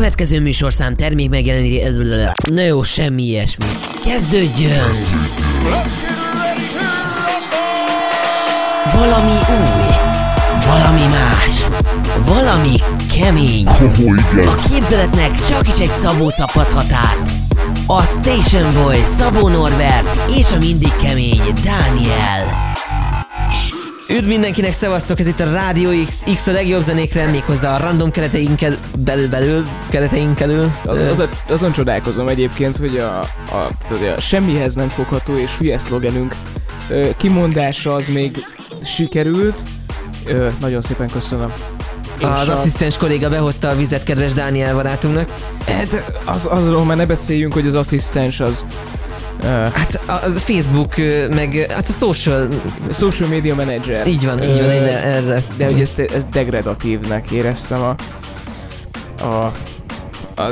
következő műsorszám termék megjeleníti... Na jó, semmi ilyesmi. Kezdődjön! Valami új, valami más, valami kemény. A képzeletnek csak is egy Szabó szabhathat át. A Station Boy, Szabó Norbert és a mindig kemény Dániel. Üdv mindenkinek, szevasztok, ez itt a Rádió X, X a legjobb zenékre, méghozzá a random kereteinken belül, belül, kereteink belül. Az, az, azon csodálkozom egyébként, hogy a, a, a, a semmihez nem fogható és hülye szlogenünk kimondása az még sikerült. Ö, nagyon szépen köszönöm. És az a... asszisztens kolléga behozta a vizet kedves Dániel barátunknak. Hát az, azról már ne beszéljünk, hogy az asszisztens az Hát a, a Facebook, meg hát a social... Social media manager. Így van, így van, erre, erre De hogy ezt, ezt degradatívnek éreztem a, a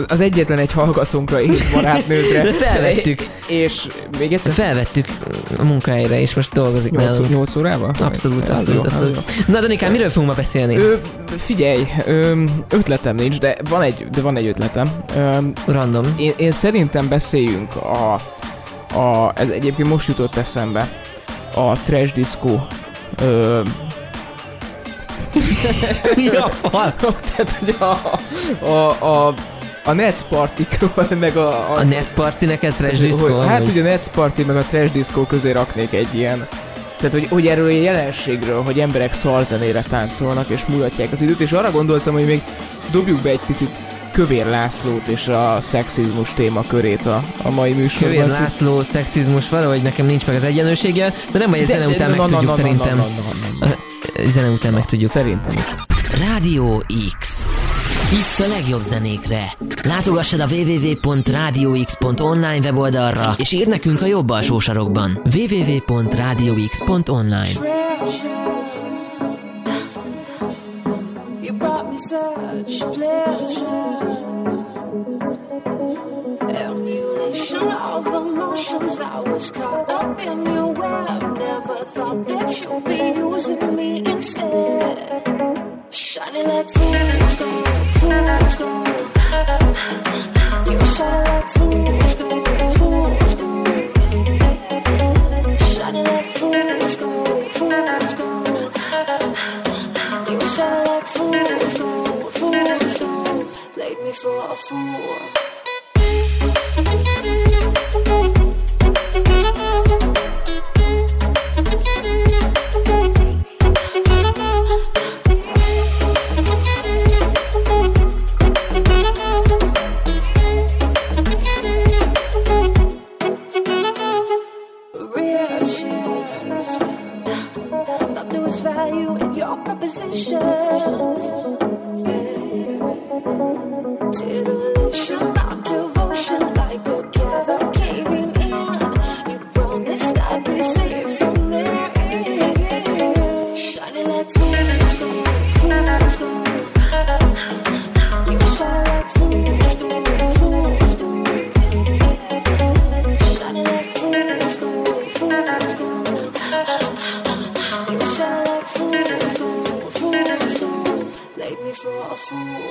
az egyetlen egy hallgatónkra és barátnőkre. De felvettük. És még egyszer? Felvettük a munkahelyre, és most dolgozik 8, nálunk. 8 órával? Abszolút, abszolút, jó, abszolút. Na, Danikám, miről fogunk ma beszélni? Ö, figyelj, ö, ötletem nincs, de van egy, de van egy ötletem. Ö, Random. Én, én szerintem beszéljünk a a, ez egyébként most jutott eszembe, a trash disco ö, Mi a fal? Tehát, hogy a, a, a, a Nets Partikról, meg a... A, a Nets Party neked trash disco? Hát ugye a Nets Party meg a trash disco közé raknék egy ilyen tehát, hogy, hogy erről a jelenségről, hogy emberek szarzenére táncolnak és mulatják az időt, és arra gondoltam, hogy még dobjuk be egy picit Kövér Lászlót és a szexizmus témakörét a, a mai műsorban. Kövér László, szexizmus, valahogy nekem nincs meg az egyenlősége, de nem, hogy zene után meg tudjuk szerintem. Zene után meg tudjuk. Szerintem is. Rádió X. X a legjobb zenékre. Látogassad a www.radiox.online weboldalra, és ír nekünk a jobb alsó sarokban. www.radiox.online You brought me such pleasure. I was caught up in your web. Never thought that you'd be using me instead. Shining like fools gold, fools gold. You shining like fools gold, fools gold. Shining like fools gold, fools gold. You shining like fools gold, fools gold. Played me for a fool.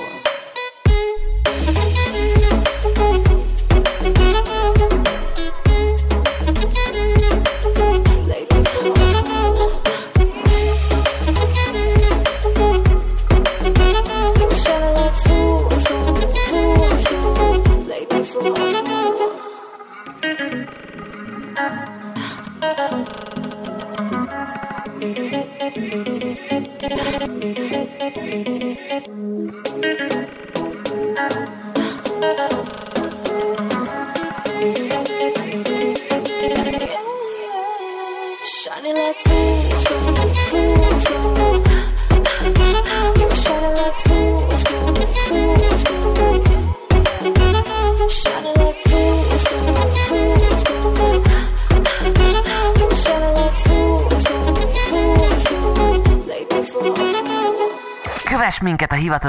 Oh.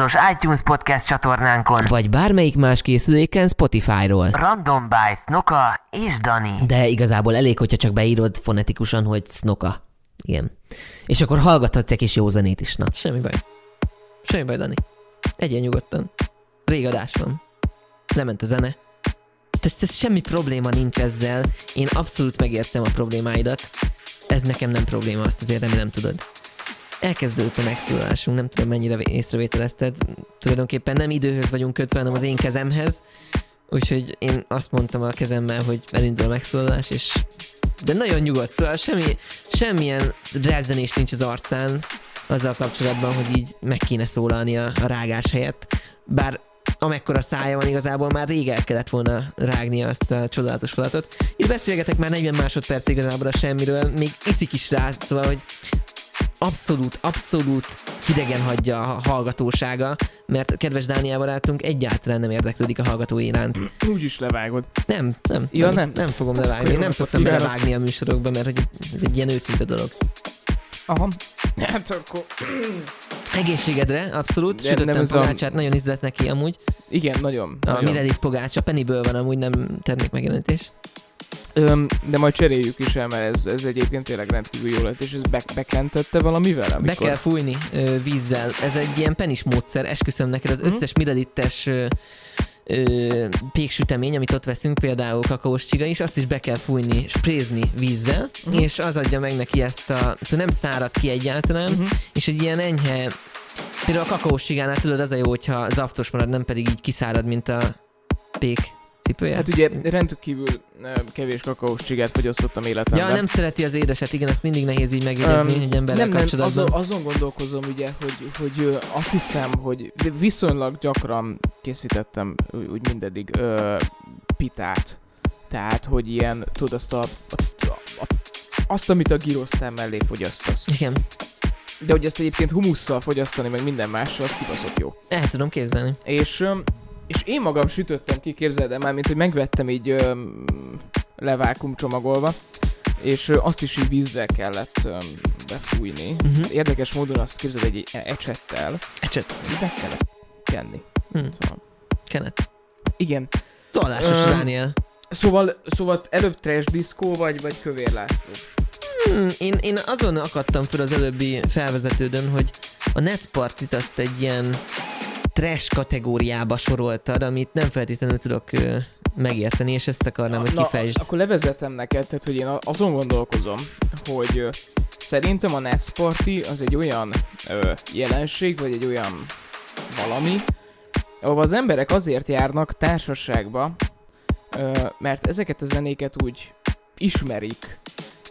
Hivatalos iTunes podcast csatornánkon, vagy bármelyik más készüléken Spotify-ról. Random by Snoka és Dani. De igazából elég, hogyha csak beírod fonetikusan, hogy Snoka. Igen. És akkor hallgathatsz egy kis jó zenét is. Na, semmi baj. Semmi baj, Dani. Egyen nyugodtan. Régadás van. Lement a zene. Ez, ez semmi probléma nincs ezzel. Én abszolút megértem a problémáidat. Ez nekem nem probléma, azt azért remélem tudod. Elkezdődött a megszólalásunk, nem tudom mennyire észrevételezted. Tulajdonképpen nem időhöz vagyunk kötve, hanem az én kezemhez. Úgyhogy én azt mondtam a kezemmel, hogy elindul a megszólalás, és de nagyon nyugodt, szóval semmi, semmilyen rezzenés nincs az arcán azzal kapcsolatban, hogy így meg kéne szólalni a, a rágás helyett. Bár amekkora szája van igazából már rég el kellett volna rágnia azt a csodálatos falatot. Itt beszélgetek már 40 másodperc igazából a semmiről, még iszik is rá, szóval, hogy abszolút, abszolút hidegen hagyja a hallgatósága, mert kedves Dániel barátunk egyáltalán nem érdeklődik a hallgató iránt. Úgy is levágod. Nem, nem, Ja, nem, nem. nem fogom levágni. Akkor Nem szoktam akkor belevágni a műsorokba, mert hogy ez egy ilyen őszinte dolog. Aha. Hát akkor... Egészségedre, abszolút. De Sütöttem ez a- pogácsát, nagyon ízlett neki amúgy. Igen, nagyon. A nagyon. Mirelit pogácsa, Pennyből van amúgy, nem termék megjelenítés. Öm, de majd cseréljük is el, mert ez, ez egyébként tényleg rendkívül jó lett, és ez be, bekentette valamivel, Be amikor... kell fújni ö, vízzel. Ez egy ilyen penis módszer, esküszöm neked, az Mhm. összes mililites ö, ö, péksütemény, amit ott veszünk, például kakaós csiga is, azt is be kell fújni, sprézni vízzel, Mhm. és az adja meg neki ezt a... Szóval nem szárad ki egyáltalán, Mhm. és egy ilyen enyhe... Például a kakaós csigánál tudod, az a jó, hogyha zaftos marad, nem pedig így kiszárad, mint a pék cipője. Hát ugye rendkívül ö, kevés kakaós csigát fogyasztottam életemben. Ja, nem szereti az édeset, igen, ezt mindig nehéz így megjegyezni, Öm, egy emberrel nem, nem, kapcsolatban. azon, azon gondolkozom ugye, hogy, hogy azt hiszem, hogy viszonylag gyakran készítettem úgy mindeddig ö, pitát. Tehát, hogy ilyen, tudod, azt a, a, a, azt, amit a gyrosztán mellé fogyasztasz. Igen, De hogy ezt egyébként humusszal fogyasztani, meg minden mással, az kibaszott jó. el tudom képzelni. És, és én magam sütöttem ki, képzeld el már, mint hogy megvettem így öm, levákum csomagolva, és azt is így vízzel kellett öm, befújni. Uh-huh. Érdekes módon azt képzeld egy ecsettel, Ecset. így be kellett kenni. Hm. Szóval, Kenet. igen. Vallásos Öm, Dániel. Szóval, szóval előbb trash diszkó vagy, vagy kövér László? Hmm, én, én azon akadtam fel az előbbi felvezetődön, hogy a Nets Partit azt egy ilyen trash kategóriába soroltad, amit nem feltétlenül tudok megérteni, és ezt akarnám, hogy Na, kifejtsd. akkor levezetem neked, tehát hogy én azon gondolkozom, hogy szerintem a Nets Party az egy olyan ö, jelenség, vagy egy olyan valami, ahol az emberek azért járnak társaságba, ö, mert ezeket a zenéket úgy ismerik,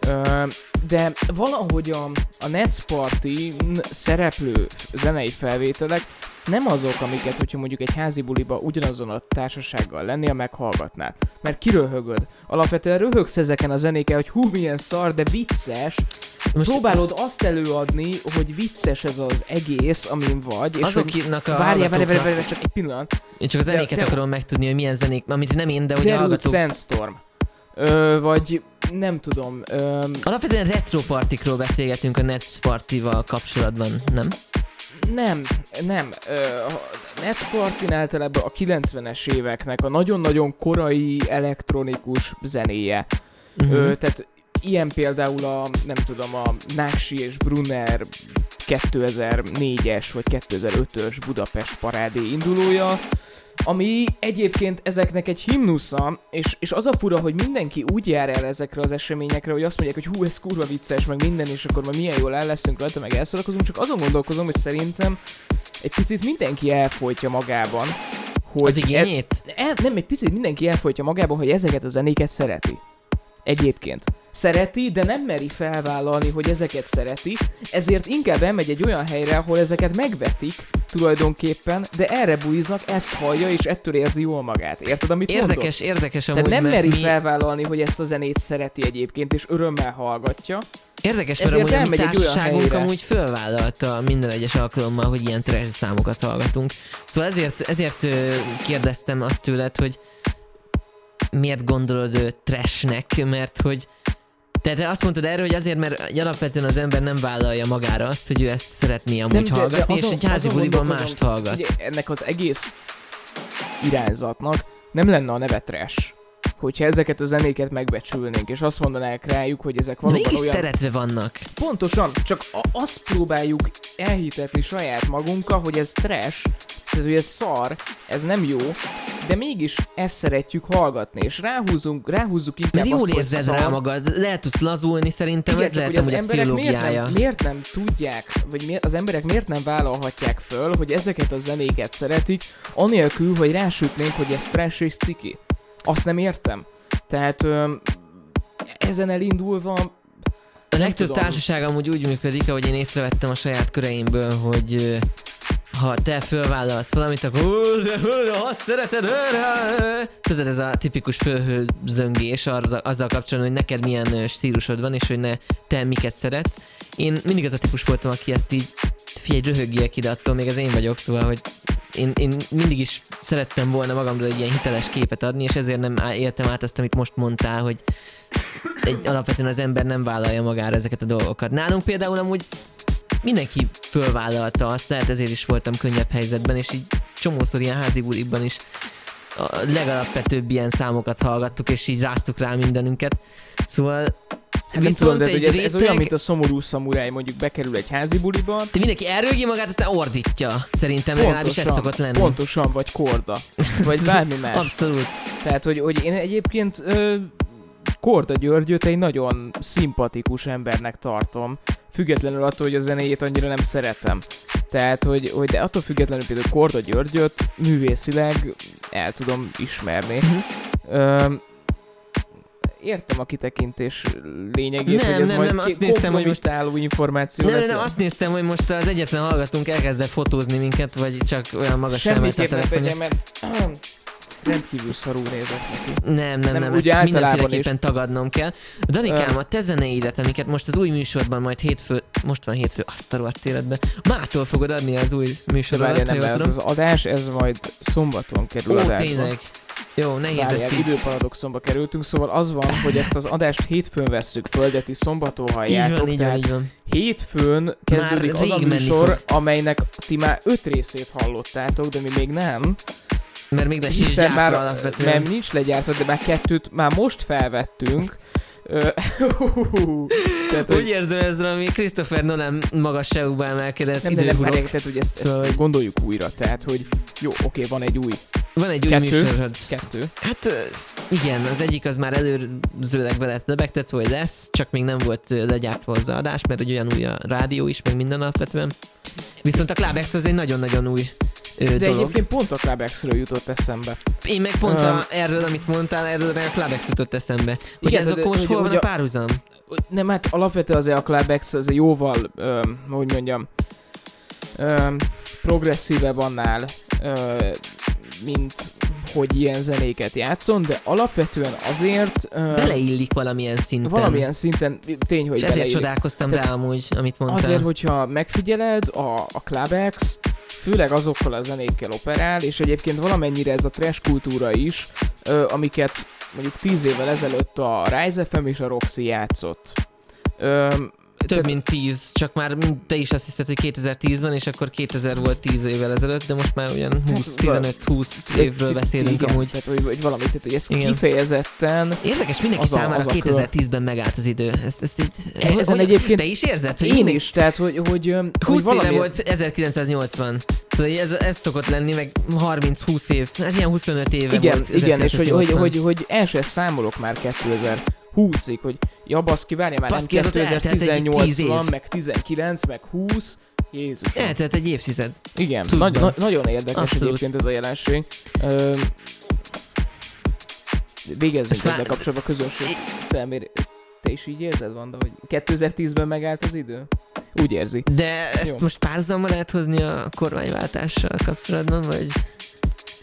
Ö, de valahogy a, a Nets Party szereplő zenei felvételek nem azok, amiket, hogyha mondjuk egy házi buliba ugyanazon a társasággal lennél, meghallgatnál. Mert kiröhögöd. Alapvetően röhögsz ezeken a zenéken, hogy hú, milyen szar, de vicces. Most Próbálod azt előadni, hogy vicces ez az egész, amin vagy. És hogy... azoknak a Várjál, várjál, várjál, várjál, csak egy pillanat. Én csak De- zenéket de- akarom megtudni, hogy milyen zenék, amit nem én, de hogy a Derült hallgatók... Sandstorm. Ö, vagy nem tudom. Ö, Alapvetően retro partikról beszélgetünk a Nets Partival kapcsolatban, nem? Nem, nem. A Nets Party általában a 90-es éveknek a nagyon-nagyon korai elektronikus zenéje. Uh-huh. Ö, tehát ilyen például a, nem tudom, a Náksi és Brunner 2004-es vagy 2005-ös Budapest parádé indulója, ami egyébként ezeknek egy himnusza, és, és az a fura, hogy mindenki úgy jár el ezekre az eseményekre, hogy azt mondják, hogy hú, ez kurva vicces, meg minden, és akkor majd milyen jól el leszünk rajta, meg elszórakozunk, csak azon gondolkozom, hogy szerintem egy picit mindenki elfolytja magában, hogy Az igényét? E, el, nem, egy picit mindenki elfolytja magában, hogy ezeket a zenéket szereti. Egyébként. Szereti, de nem meri felvállalni, hogy ezeket szereti, ezért inkább elmegy egy olyan helyre, ahol ezeket megvetik tulajdonképpen, de erre buiznak, ezt hallja, és ettől érzi jól magát. Érted, amit mondok? Érdekes, érdekes amúgy, Tehát nem meri mi... felvállalni, hogy ezt a zenét szereti egyébként, és örömmel hallgatja. Érdekes, mert Ezért amúgy a mi társaságunk amúgy fölvállalta minden egyes alkalommal, hogy ilyen trash számokat hallgatunk. Szóval ezért, ezért kérdeztem azt tőled, hogy miért gondolod trashnek, mert hogy te, te azt mondtad erről, hogy azért, mert alapvetően az ember nem vállalja magára azt, hogy ő ezt szeretné amúgy Nem, de- de azon- és egy házi buliban mást hallgat. Ugye, ennek az egész irányzatnak nem lenne a neve trash, hogyha ezeket a zenéket megbecsülnénk, és azt mondanák rájuk, hogy ezek valóban Mégis olyan... szeretve vannak. Pontosan, csak a- azt próbáljuk elhitetni saját magunkkal, hogy ez trash, tehát hogy ez szar, ez nem jó, de mégis ezt szeretjük hallgatni, és ráhúzunk, ráhúzzuk inkább Mert jól azt, érzed szar. rá magad, lehet tudsz lazulni, szerintem Igen, ez lehet hogy amúgy a az emberek miért pszichológiája. nem, miért nem tudják, vagy miért, az emberek miért nem vállalhatják föl, hogy ezeket a zenéket szeretik, anélkül, hogy rásütnénk, hogy ez trash és ciki. Azt nem értem. Tehát öm, ezen elindulva A legtöbb tudom. társaság amúgy úgy működik, ahogy én észrevettem a saját köreimből, hogy ha te fölvállalsz valamit, akkor "Ó, de, ó, de azt szereted, ö, ö, ö." tudod, ez a tipikus fölhőzöngés azzal, azzal kapcsolatban, hogy neked milyen stílusod van, és hogy ne, te miket szeretsz. Én mindig az a típus voltam, aki ezt így, figyelj, röhögjek ide, attól még ez én vagyok, szóval, hogy én, én mindig is szerettem volna magamról egy ilyen hiteles képet adni, és ezért nem éltem át azt, amit most mondtál, hogy egy, alapvetően az ember nem vállalja magára ezeket a dolgokat. Nálunk például amúgy mindenki fölvállalta azt, lehet ezért is voltam könnyebb helyzetben, és így csomószor ilyen házi bulikban is a legalapvetőbb ilyen számokat hallgattuk, és így ráztuk rá mindenünket. Szóval Hát nem tudom, de hogy ez, ez olyan, mint a szomorú szamuráj, mondjuk bekerül egy házi buliba, te mindenki elrögi magát, aztán ordítja. Szerintem legalábbis ez szokott lenni. pontosan, vagy korda, vagy bármi más. Abszolút. Tehát, hogy, hogy én egyébként ö, Korda Györgyöt egy nagyon szimpatikus embernek tartom, függetlenül attól, hogy a zenéjét annyira nem szeretem. Tehát, hogy, hogy de attól függetlenül például Korda Györgyöt művészileg el tudom ismerni. Mhm. Ö, értem a kitekintés lényegét, Nem, hogy ez nem, majd nem, azt néztem, hogy most- álló információ Nem, nem, lesz. nem, azt néztem, hogy most az egyetlen hallgatónk elkezdett fotózni minket, vagy csak olyan magas emelte a telefonja. tegye, mert rendkívül szarul nézek neki. Nem, nem, Nem, nem, ezt mindenféleképpen tagadnom kell. Danikám, a te zeneidet, amiket most az új műsorban majd hétfő, most van hétfő, azt a életben, mától fogod adni az új várjál, ha nem, ez az adás, ez majd szombaton kerül Ó, adásba. tényleg. Jó, nehéz Várjál, ezt így. időparadoxonba kerültünk, szóval az van, hogy ezt az adást hétfőn vesszük föl, de ti szombaton Így halljátok, van, így van, így van. hétfőn kezdődik az a műsor, amelynek ti már öt részét hallottátok, de mi még nem, Mert még le sincs gyártva már alapvetően. nem nincs legyártva, de már kettőt már most felvettünk. Tehát, Úgy hogy érzem ez ami Christopher Nolan magasságukba emelkedett nem, de nem, időhurok. várjál, tehát, hogy ezt, Szóval, ezt gondoljuk újra, tehát, hogy jó, oké, van egy új Van egy új Kettő. műsorod. kettő, Hát igen, az egyik az már előzőleg be lett lebegtetve, hogy lesz, csak még nem volt legyártva hozzá adás, mert hogy olyan új a rádió is, meg minden alapvetően. Viszont a Clubex az egy nagyon-nagyon új de dolog. egyébként pont a Clubex-ről jutott eszembe. Én meg pont Öm. a, erről, amit mondtál, erről meg a Clubex jutott eszembe. Hogy Igen, ez de- most hogy- hol van a a- párhuzam? Nem, hát alapvetően azért a Clubex az jóval, öm, hogy mondjam, öm, progresszívebb annál, ö, mint hogy ilyen zenéket játszon, de alapvetően azért ö, Beleillik valamilyen szinten. valamilyen szinten tény, hogy És ezért csodálkoztam Tehát rá amúgy, amit mondtál. Azért, hogyha megfigyeled, a, a Clubex főleg azokkal a zenékkel operál, és egyébként valamennyire ez a trash kultúra is, ö, amiket mondjuk 10 évvel ezelőtt a Rise FM és a Roxy játszott. Ö, Több mint 10, csak már te is azt hiszed, hogy 2010 van, és akkor 2000 volt 10 évvel ezelőtt, de most már olyan 20, 15-20 évről beszélünk igen, amúgy. Tehát, hogy, hogy valami, tehát, hogy ez Igen. kifejezetten... Érdekes, mindenki Az a- számára az a kör. 2010-ben megállt az idő. Ezt, ezt így... Ezen hogy- egyébként Te is érzed? Hogy Én mindig- is, tehát, hogy, hogy, hogy 20 valami... éve volt 1980. Szóval ez, ez szokott lenni, meg 30-20 év, hát ilyen 25 éve Igen, volt igen, és hogy, hogy, 1980. hogy, hogy el sem számolok már 2020-ig, hogy ja, baszki, várja már, Baszki, nem az ott eltelt egy 2018 10 év. van, meg 19, meg 20, Jézus. Eltelt egy évtized. Igen, pluszban. nagy, na, nagyon érdekes Abszolút. egyébként ez a jelenség. Ö, végezzünk ezzel kapcsolatban a közönség felmér... Te is így érzed, Vanda, hogy 2010-ben megállt az idő? Úgy érzi. De ezt Jó. most párhuzammal lehet hozni a kormányváltással kapcsolatban, vagy,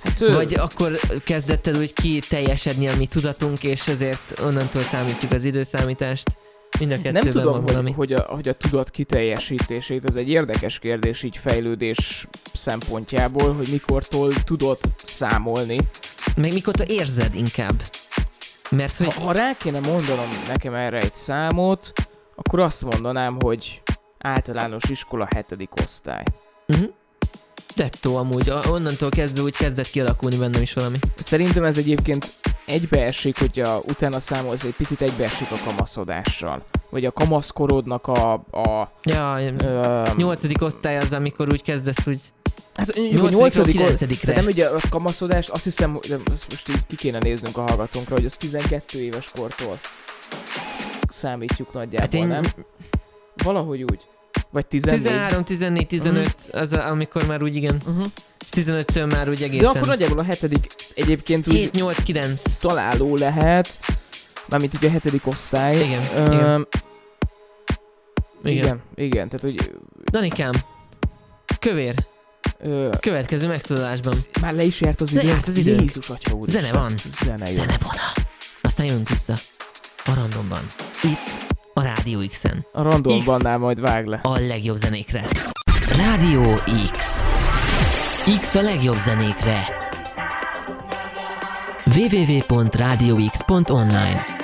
Hát, ö, vagy akkor kezdett el úgy ki teljesedni a mi tudatunk, és ezért onnantól számítjuk az időszámítást. Mind a nem tudom, van hogy, valami. hogy, a, hogy a tudat kiteljesítését, ez egy érdekes kérdés így fejlődés szempontjából, hogy mikortól tudod számolni. Meg mikor te érzed inkább. Mert hogy Ha, ha rá kéne mondanom nekem erre egy számot, akkor azt mondanám, hogy általános iskola hetedik osztály. uh-huh. Dettó amúgy, onnantól kezdve úgy kezdett kialakulni bennem is valami. Szerintem ez egyébként egybeesik, hogyha utána számolsz, egy picit egybeesik a kamaszodással. Vagy a kamaszkorodnak a... a Ja, ö, nyolcadik osztály az, amikor úgy kezdesz úgy Hát Nyolcadikról nyolcadik, kilencedikre. de nem ugye a kamaszodást, azt hiszem, ezt most így ki kéne néznünk a hallgatónkra, hogy az 12 éves kortól számítjuk nagyjából, Hát én nem? Valahogy úgy. Vagy 14. 13, 14, 15, az a, amikor már úgy igen, Uh-huh. és 15-től már úgy De egészen. akkor nagyjából a hetedik egyébként úgy 7, 8, 9. találó lehet, mármint ugye a hetedik osztály. Igen, Öm, igen. igen. Igen. igen, tehát hogy Danikám, kövér, ö, következő megszólalásban. már le is járt az idő. Lejárt az időnk. Jézus atya úr. Zene van. Zene jó. Zenebona. Aztán jövünk vissza. A randomban. Itt, a Rádió X-en. A random X. bannál majd vág le. A legjobb zenékre. Rádió X. X a legjobb zenékre. www.radiox.online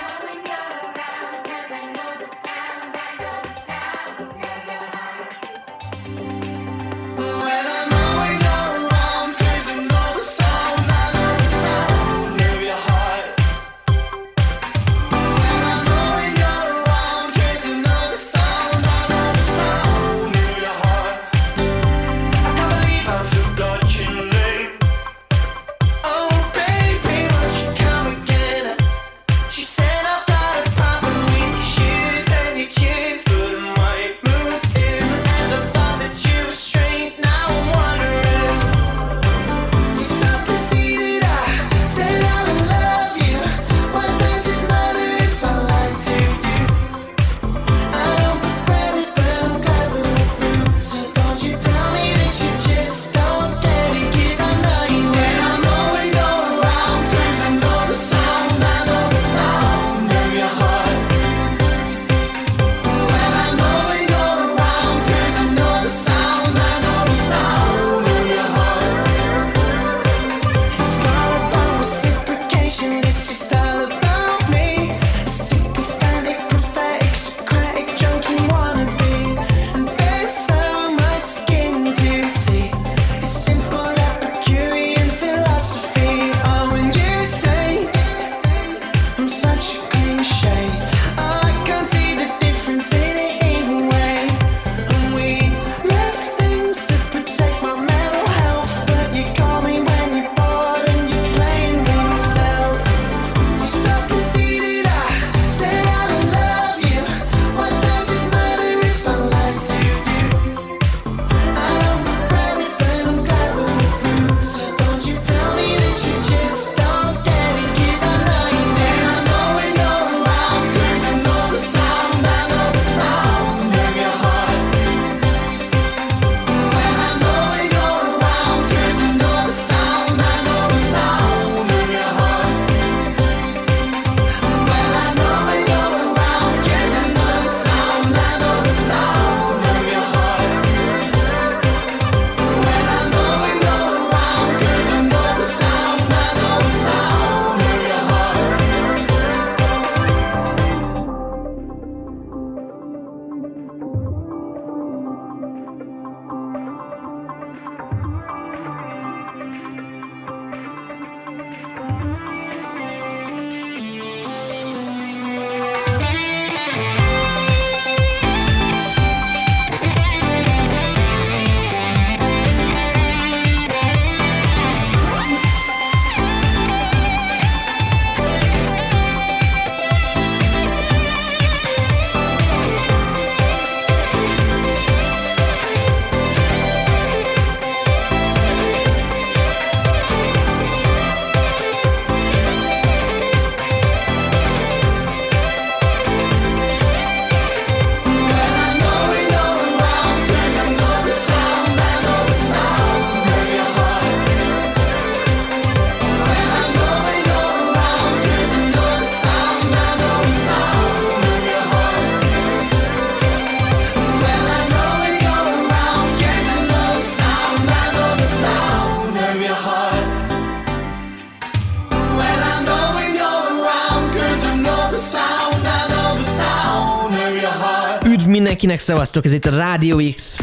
mindenkinek, szevasztok, ez itt a Rádió X.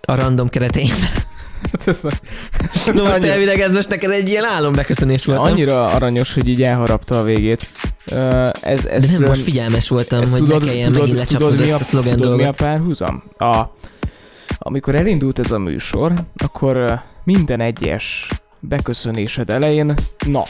A random keretein. Hát ez Na most annyira- elvileg ez most neked egy ilyen álombeköszönés volt, nem? Annyira aranyos, hogy így elharapta a végét. Ö, ez, ez, De nem, most figyelmes voltam, hogy ne kelljen megint lecsapnod ezt a szlogen tudod, mi a dolgot. párhuzam? A amikor elindult ez a műsor, akkor minden egyes beköszönésed elején, na,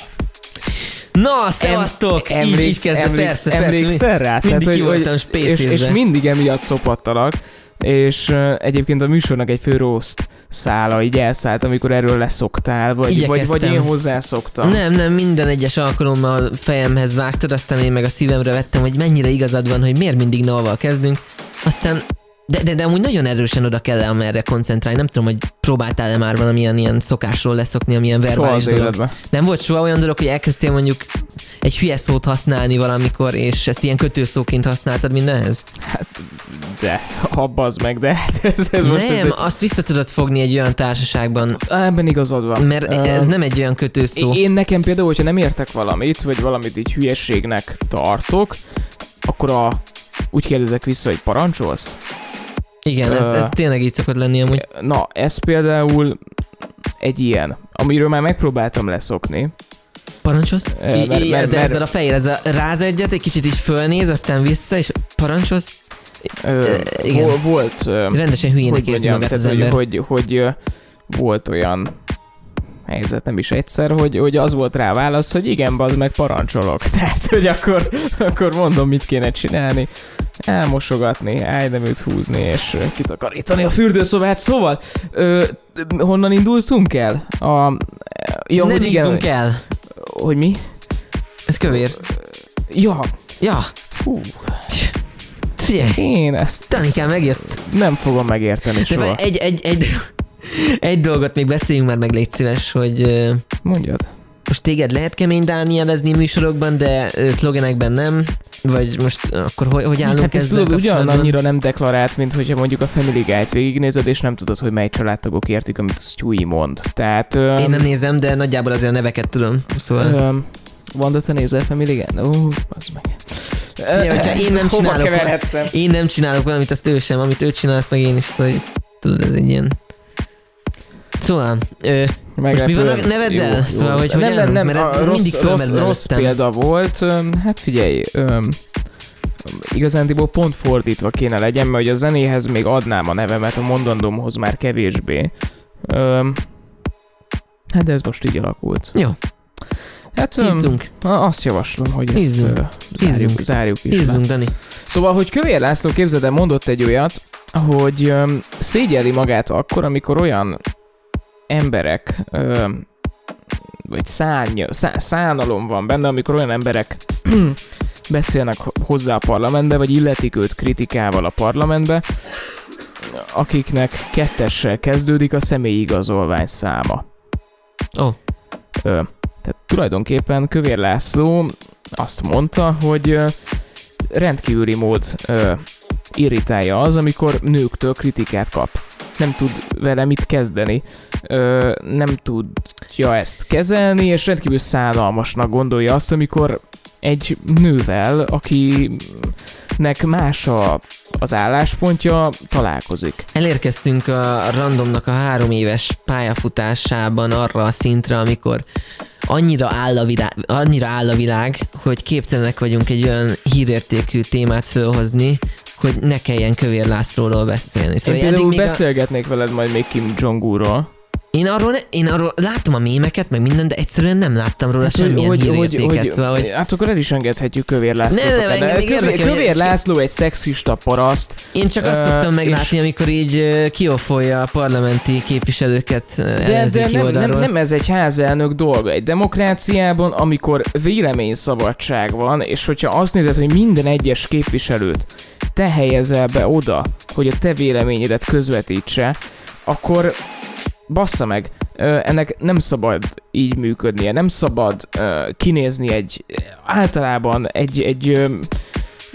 Na, szevasztok! Így, így emléksz- kezdve, emléksz- persze, persze. Emlékszel rá? Mindig ki hogy- voltam és, és mindig emiatt szopattalak, és uh, egyébként a műsornak egy fő roast szála így elszállt, amikor erről leszoktál, vagy, vagy, Igyekeztem. vagy én hozzászoktam. Nem, nem, minden egyes alkalommal fejemhez vágtad, aztán én meg a szívemre vettem, hogy mennyire igazad van, hogy miért mindig nalval kezdünk. Aztán de, de, de amúgy nagyon erősen oda kell amerre koncentrálni. Nem tudom, hogy próbáltál-e már valamilyen ilyen szokásról leszokni, amilyen Soha verbális az dolog. életben. Nem volt soha olyan dolog, hogy elkezdtél mondjuk egy hülye szót használni valamikor, és ezt ilyen kötőszóként használtad mindenhez? De, abba az meg, de hát ez, ez most nem, ez azt vissza tudod fogni egy olyan társaságban, egy, ebben igazad van. mert Ö, ez nem egy olyan kötőszó. Én nekem például, hogyha nem értek valamit, vagy valamit így hülyességnek tartok, akkor a, úgy kérdezek vissza, hogy parancsolsz? Igen, ez, ez tényleg így szokott lenni amúgy. Na, ez például egy ilyen, amiről már megpróbáltam leszokni. Parancsolsz? I- mert- mert- de mert- ezzel a fejjel, ez a ráz egyet, egy kicsit így fölnéz, aztán vissza, és parancsolsz? Ö, igen. vol- volt, Rendesen hülyének hogy érzi magát az tehát, hogy, ember. hogy, hogy, ö, volt olyan helyzet, nem is egyszer, hogy, hogy az volt rá válasz, hogy igen, bazd meg parancsolok. Tehát, hogy akkor, akkor mondom, mit kéne csinálni. Elmosogatni, ájneműt húzni, és kitakarítani a fürdőszobát. Szóval, ö, honnan indultunk el? A, ja, nem hogy igen, el. Hogy mi? Ez kövér. Ja, Ja, hú, figyelj, én ezt Danikám megjött. nem fogom megérteni De soha. egy, egy, egy, egy dolgot még beszéljünk már meg, légy szíves, hogy Mondjad. most téged lehet kemény dánielezni műsorokban, de szlogenekben nem, vagy most akkor hogy, hogy állunk Hát ez ezzel tudod, annyira nem deklarált, mint hogyha mondjuk a Family Guide végignézed, és nem tudod, hogy mely családtagok értik, amit a Stewie mond. Tehát... Öm, Én nem nézem, de nagyjából azért a neveket tudom, szóval... Öm, Vanda, te nézel Family Guide? Ó, az meg. Figyelj, hogyha én nem csinálok, én nem csinálok valamit, azt ő sem, amit ő csinál, azt meg én is, szóval tudod, ez egy ilyen... Szóval, ö, most mi van a neveddel? Szóval, jó. hogy nem, nem, állunk? nem, Mert ez a mindig rossz, rossz példa volt. Hát figyelj, öm, igazándiból pont fordítva kéne legyen, mert hogy a zenéhez még adnám a nevemet, a mondandómhoz már kevésbé. Öm, hát de ez most így alakult. Jó, Hát öm, hízzunk, azt javaslom, hogy ezt Hízzunk. ö, zárjuk, Hízzunk. zárjuk is le. hízzunk, Dani. Szóval, hogy Kövér László képzeld el, mondott egy olyat, hogy öm, szégyeli magát akkor, amikor olyan emberek, öm, vagy szárny, szá, szánalom van benne, amikor olyan emberek beszélnek hozzá a parlamentbe, vagy illetik őt kritikával a parlamentbe, akiknek kettessel kezdődik a személyi igazolvány száma. Ó. Ö, tehát tulajdonképpen Kövér László azt mondta, hogy ö, rendkívüli mód ö, irritálja az, amikor nőktől kritikát kap. Nem tud vele mit kezdeni, ö, nem tudja ezt kezelni, és rendkívül szánalmasnak gondolja azt, amikor egy nővel, akinek más a, az álláspontja, találkozik. Elérkeztünk a randomnak a három éves pályafutásában arra a szintre, amikor annyira áll a világ, annyira áll a világ hogy képtelenek vagyunk egy olyan hírértékű témát fölhozni, hogy ne kelljen Kövér Lászlóról beszélni. Én Szóval például eddig még a, beszélgetnék veled majd még Kim Jong-unról. én, arról, ne, én arról láttam a mémeket, meg minden, de egyszerűen nem láttam róla semmilyen hírértéket. szóval, hogy Hát akkor el is engedhetjük Kövér Lászlót. Ne, ne, engem de még Kövér, érdekel, hogy- Kövér László egy szexista paraszt. én csak azt Ö, szoktam és- meglátni, amikor így ö, kioffolja a parlamenti képviselőket De, de nem, nem, nem ez egy házelnök dolga. Egy demokráciában, amikor véleményszabadság van, és hogyha azt nézed, hogy minden egyes képviselőt te helyezel be oda, hogy a te véleményedet közvetítse, akkor bassza meg, ennek nem szabad így működnie, nem szabad kinézni egy, általában egy, egy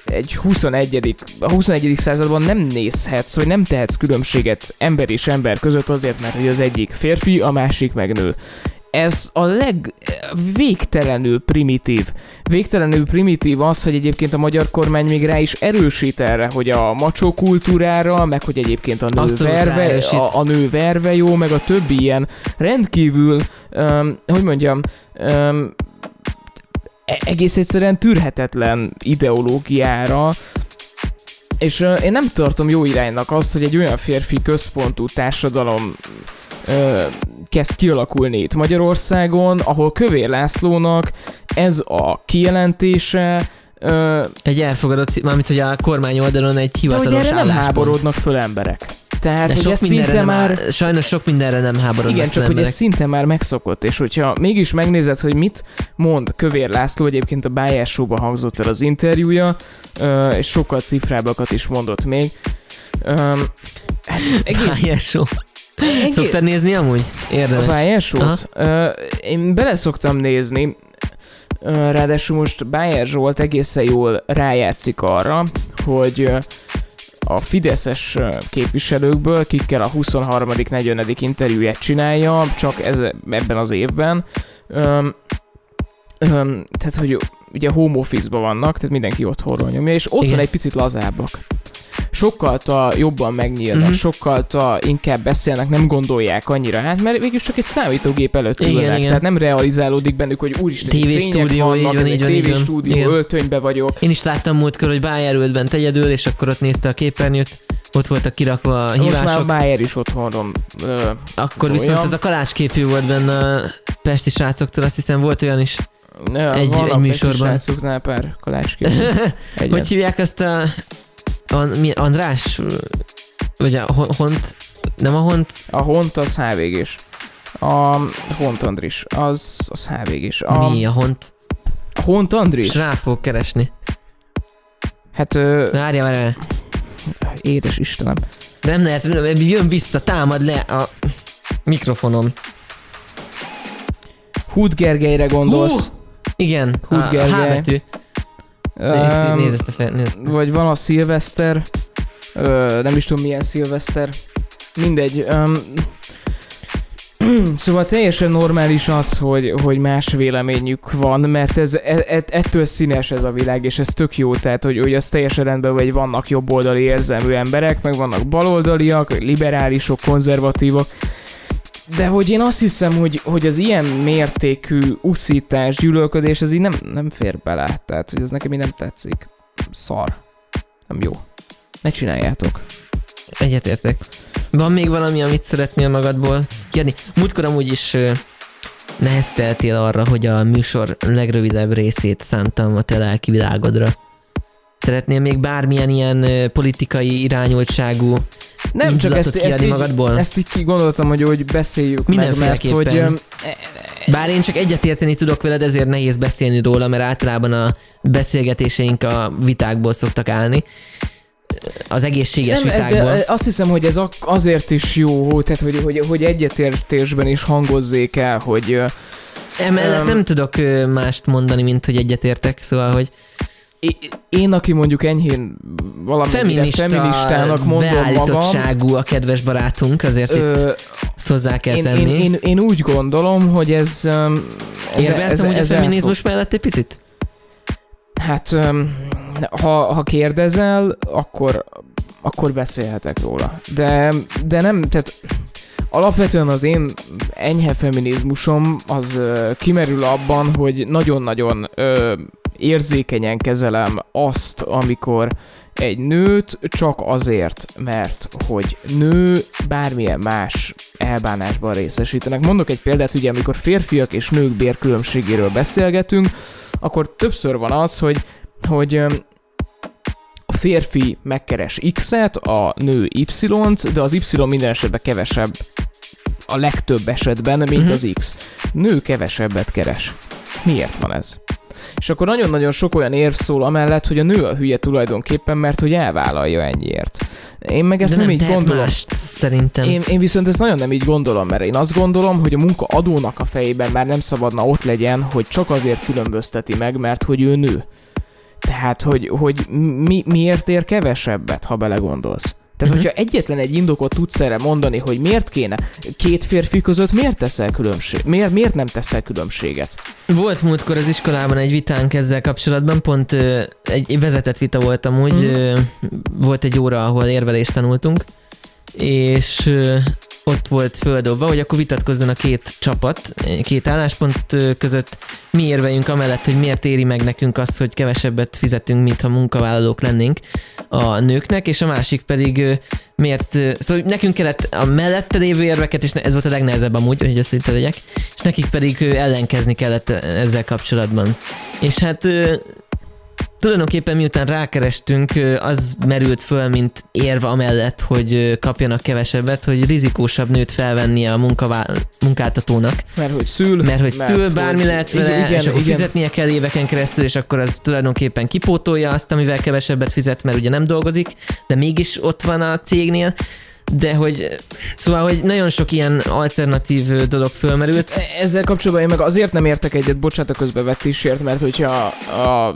egy 21. a 21. században nem nézhetsz, vagy nem tehetsz különbséget ember és ember között azért, mert hogy az egyik férfi, a másik meg nő. Ez a leg végtelenül primitív. Végtelenül primitív az, hogy egyébként a magyar kormány még rá is erősít erre, hogy a macsó kultúrára, meg hogy egyébként a nő, Abszolút verve, a, a nő verve jó, meg a többi ilyen. Rendkívül, um, hogy mondjam, um, egész egyszerűen tűrhetetlen ideológiára. És ö, én nem tartom jó iránynak azt, hogy egy olyan férfi központú társadalom ö, kezd kialakulni itt Magyarországon, ahol Kövér Lászlónak ez a kijelentése, ö, Egy elfogadott, mármint hogy a kormány oldalon egy de hivatalos nem álláspont. háborodnak föl emberek. Tehát, De hogy sok ez szinte nem már... sajnos sok mindenre nem háborodnak Igen, csak hogy ez szinte már megszokott, és hogyha mégis megnézed, hogy mit mond Kövér László, egyébként a Bájás hangzott el az interjúja, és sokkal cifrábbakat is mondott még. Hát egész, Pályás egész, Szoktad nézni amúgy? a Érdemes. Bájás Show-t? Ö, Én bele szoktam nézni, ö, ráadásul most Bájás Zsolt egészen jól rájátszik arra, hogy ö, a Fideszes képviselőkből, kikkel a 23. 40. interjúját csinálja, csak ez, ebben az évben. Öm, öm, tehát, hogy ugye home office vannak, tehát mindenki otthonról nyomja, és ott Igen. van egy picit lazábbak. Sokkal jobban megnyílnak, uh-huh. sokkal inkább beszélnek, nem gondolják annyira hát, mert végül csak egy számítógép előtt Igen, ülnek, igen. tehát nem realizálódik bennük, hogy úristen, TV stúdió, vannak, így van, így van, így TV van. stúdió, Igen. öltönybe vagyok. Én is láttam múltkor, hogy Bayer ült bent egyedül, és akkor ott nézte a képernyőt, ott voltak kirakva a Most már hívások. Bayer is otthonról ö, Akkor olyan. viszont ez a kalácsképű volt benne a pesti srácoktól, azt hiszem volt olyan is. ö, Egy- egy műsorban. srácoknál pár kalácskép. Hogy hívják azt a... mi, András? Vagy a Hon- Hont? Nem a Hont? A Hont az HVG-s. A Hont Andris, az, az HVG-s. A, Mi a Hont? a Hont Andris? És rá fog keresni. Hát, ö, Várja, várja. édes Istenem. Nem lehet, nem, jön vissza, támad le a mikrofonom. Hút Gergelyre gondolsz? Igen, Hút Gergely. H betű. Öm, nézd ezt a fel, nézd. vagy van a Szilveszter, ö, nem is tudom milyen Szilveszter, mindegy. Öm, szóval teljesen normális az, hogy, hogy más véleményük van, mert ez, e, e, ettől színes ez a világ, és ez tök jó, tehát hogy, hogy az teljesen rendben, hogy vannak jobboldali érzelmű emberek, meg vannak baloldaliak, liberálisok, konzervatívok, de hogy én azt hiszem, hogy, hogy az ilyen mértékű uszítás, gyűlölködés, ez így nem, nem fér bele. Tehát, hogy ez nekem így nem tetszik. Szar. Nem jó. Ne csináljátok. Egyetértek. Van még valami, amit szeretnél magadból kiadni? Múltkor amúgy is nehezteltél arra, hogy a műsor legrövidebb részét szántam a te lelki világodra. Szeretnél még bármilyen ilyen politikai irányultságú Nem, csak ezt, ezt, így, magadból? ezt így kigondoltam, hogy, hogy beszéljük meg, mert hogy Bár én csak egyetérteni tudok veled, ezért nehéz beszélni róla, mert általában a beszélgetéseink a vitákból szoktak állni. Az egészséges nem, ez- vitákból. de azt hiszem, hogy ez azért is jó, tehát hogy, hogy, hogy egyetértésben is hangozzék el, hogy Emellett Öm, nem tudok mást mondani, mint hogy egyetértek, szóval, hogy én, aki mondjuk enyhén valamennyire feminista feministának mondom magam, a kedves barátunk, azért itt ö, ezt hozzá kell én, tenni. én, én, én úgy gondolom, hogy ez... öm, ez, Érvelsz amúgy a ez feminizmus mellett egy picit? Hát, öm, ha, ha kérdezel, akkor, akkor beszélhetek róla. De, de nem, tehát alapvetően az én enyhe feminizmusom az kimerül abban, hogy nagyon-nagyon érzékenyen kezelem azt, amikor egy nőt csak azért, mert hogy nő bármilyen más elbánásban részesítenek. Mondok egy példát, ugye amikor férfiak és nők bérkülönbségéről beszélgetünk, akkor többször van az, hogy, hogy a férfi megkeres X-et, a nő Y-t, de az Y minden esetben kevesebb a legtöbb esetben, mint Mhm. uh-huh. az X. Nő kevesebbet keres. Miért van ez? És akkor nagyon-nagyon sok olyan érv szól amellett, hogy a nő a hülye tulajdonképpen, mert hogy elvállalja ennyiért. Én meg ezt De nem, nem így gondolom. mást, szerintem. Én, én viszont ezt nagyon nem így gondolom, mert én azt gondolom, hogy a munkaadónak a fejében már nem szabadna ott legyen, hogy csak azért különbözteti meg, mert hogy ő nő. Tehát, hogy, hogy mi, miért ér kevesebbet, ha belegondolsz. Tehát, Mhm. hogyha egyetlen egy indokot tudsz erre mondani, hogy miért kéne, két férfi között miért teszel különbség? Miért, miért nem teszel különbséget? Volt múltkor az iskolában egy vitánk ezzel kapcsolatban, pont ö, egy, vezetett vita volt amúgy, Mhm. ö, volt egy óra, ahol érvelést tanultunk, és ott volt földobva, hogy akkor vitatkozzon a két csapat, két álláspont között, mi érveljünk amellett, hogy miért éri meg nekünk az, hogy kevesebbet fizetünk, mintha munkavállalók lennénk a nőknek, és a másik pedig miért, szóval nekünk kellett a mellette lévő érveket, és ez volt a legnehezebb amúgy, hogy össze legyek, és nekik pedig ellenkezni kellett ezzel kapcsolatban. És hát tulajdonképpen miután rákerestünk, az merült föl, mint érve amellett, hogy kapjanak kevesebbet, hogy rizikósabb nőt felvennie a munkavá- munkáltatónak, Mert hogy szül. mert hogy mert szül, bármi hogy- lehet vele, igen, és akkor igen. fizetnie kell éveken keresztül, és akkor az tulajdonképpen kipótolja azt, amivel kevesebbet fizet, mert ugye nem dolgozik, de mégis ott van a cégnél, de hogy, szóval, hogy nagyon sok ilyen alternatív dolog fölmerült, Ezzel kapcsolatban én meg azért nem értek egyet, bocsánat a közbevetésért, mert hogyha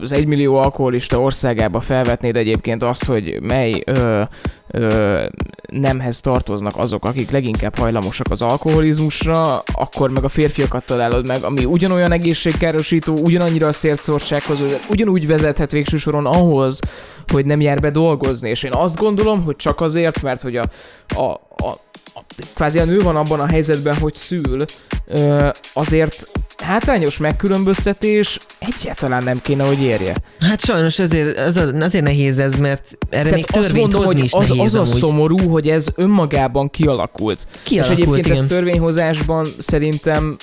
az egymillió alkoholista országába felvetnéd egyébként azt, hogy mely ö, ö, nemhez tartoznak azok, akik leginkább hajlamosak az alkoholizmusra, akkor meg a férfiakat találod meg, ami ugyanolyan egészségkárosító, ugyanannyira a szélszórtsághoz, ugyanúgy vezethet végső soron ahhoz, hogy nem jár be dolgozni. És én azt gondolom, hogy csak azért, mert hogy a, a, a kvázi a nő van abban a helyzetben, hogy szül, azért hátrányos megkülönböztetés egyáltalán nem kéne, hogy érje. Hát sajnos ezért, az, azért nehéz ez, mert erre még azt törvényt mondom, hozni is az, nehéz az a amúgy. szomorú, hogy ez önmagában kialakult. Kialakult, és egyébként igen. ezt törvényhozásban szerintem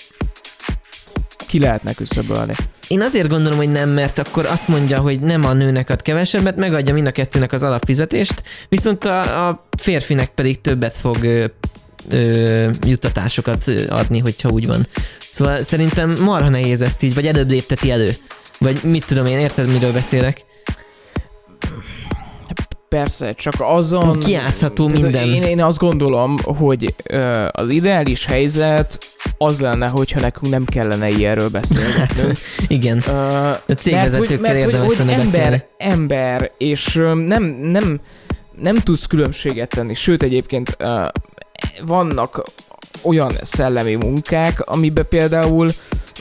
ki lehetne küszöbölni. Én azért gondolom, hogy nem, mert akkor azt mondja, hogy nem a nőnek ad kevesebbet, megadja mind a kettőnek az alapfizetést, viszont a, a férfinek pedig többet fog ö, ö, juttatásokat adni, hogyha úgy van. Szóval szerintem marha nehéz ezt így, vagy előbb lépteti elő. Vagy mit tudom én, érted, miről beszélek? Persze, csak azon... Kiátszható minden. Én, én azt gondolom, hogy ö, az ideális helyzet az lenne, hogyha nekünk nem kellene ilyenről beszélgetnünk. Igen. Ö, A cégvezetőkkel érdemes lenne ember, beszélni. ember, és ö, nem, nem, nem tudsz különbséget tenni. Sőt, egyébként ö, vannak olyan szellemi munkák, amiben például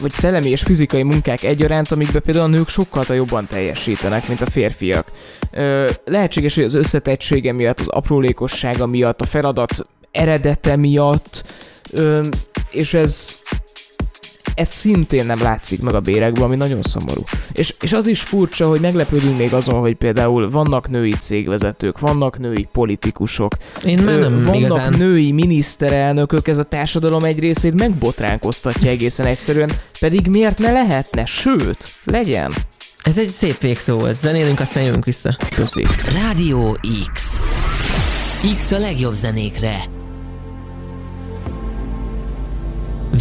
vagy szellemi és fizikai munkák egyaránt, amikben például a nők sokkal jobban teljesítenek, mint a férfiak. Ö, lehetséges, hogy az összetettsége miatt, az aprólékossága miatt, a feladat eredete miatt, ö, és ez ez szintén nem látszik meg a bérekben, ami nagyon szomorú. És, és az is furcsa, hogy meglepődünk még azon, hogy például vannak női cégvezetők, vannak női politikusok, Én már nem vannak igazán. női miniszterelnökök, ez a társadalom egy részét megbotránkoztatja egészen egyszerűen, pedig miért ne lehetne? Sőt, legyen. Ez egy szép végszó volt. Zenélünk, aztán jövünk vissza. Köszi. Rádió X. X a legjobb zenékre.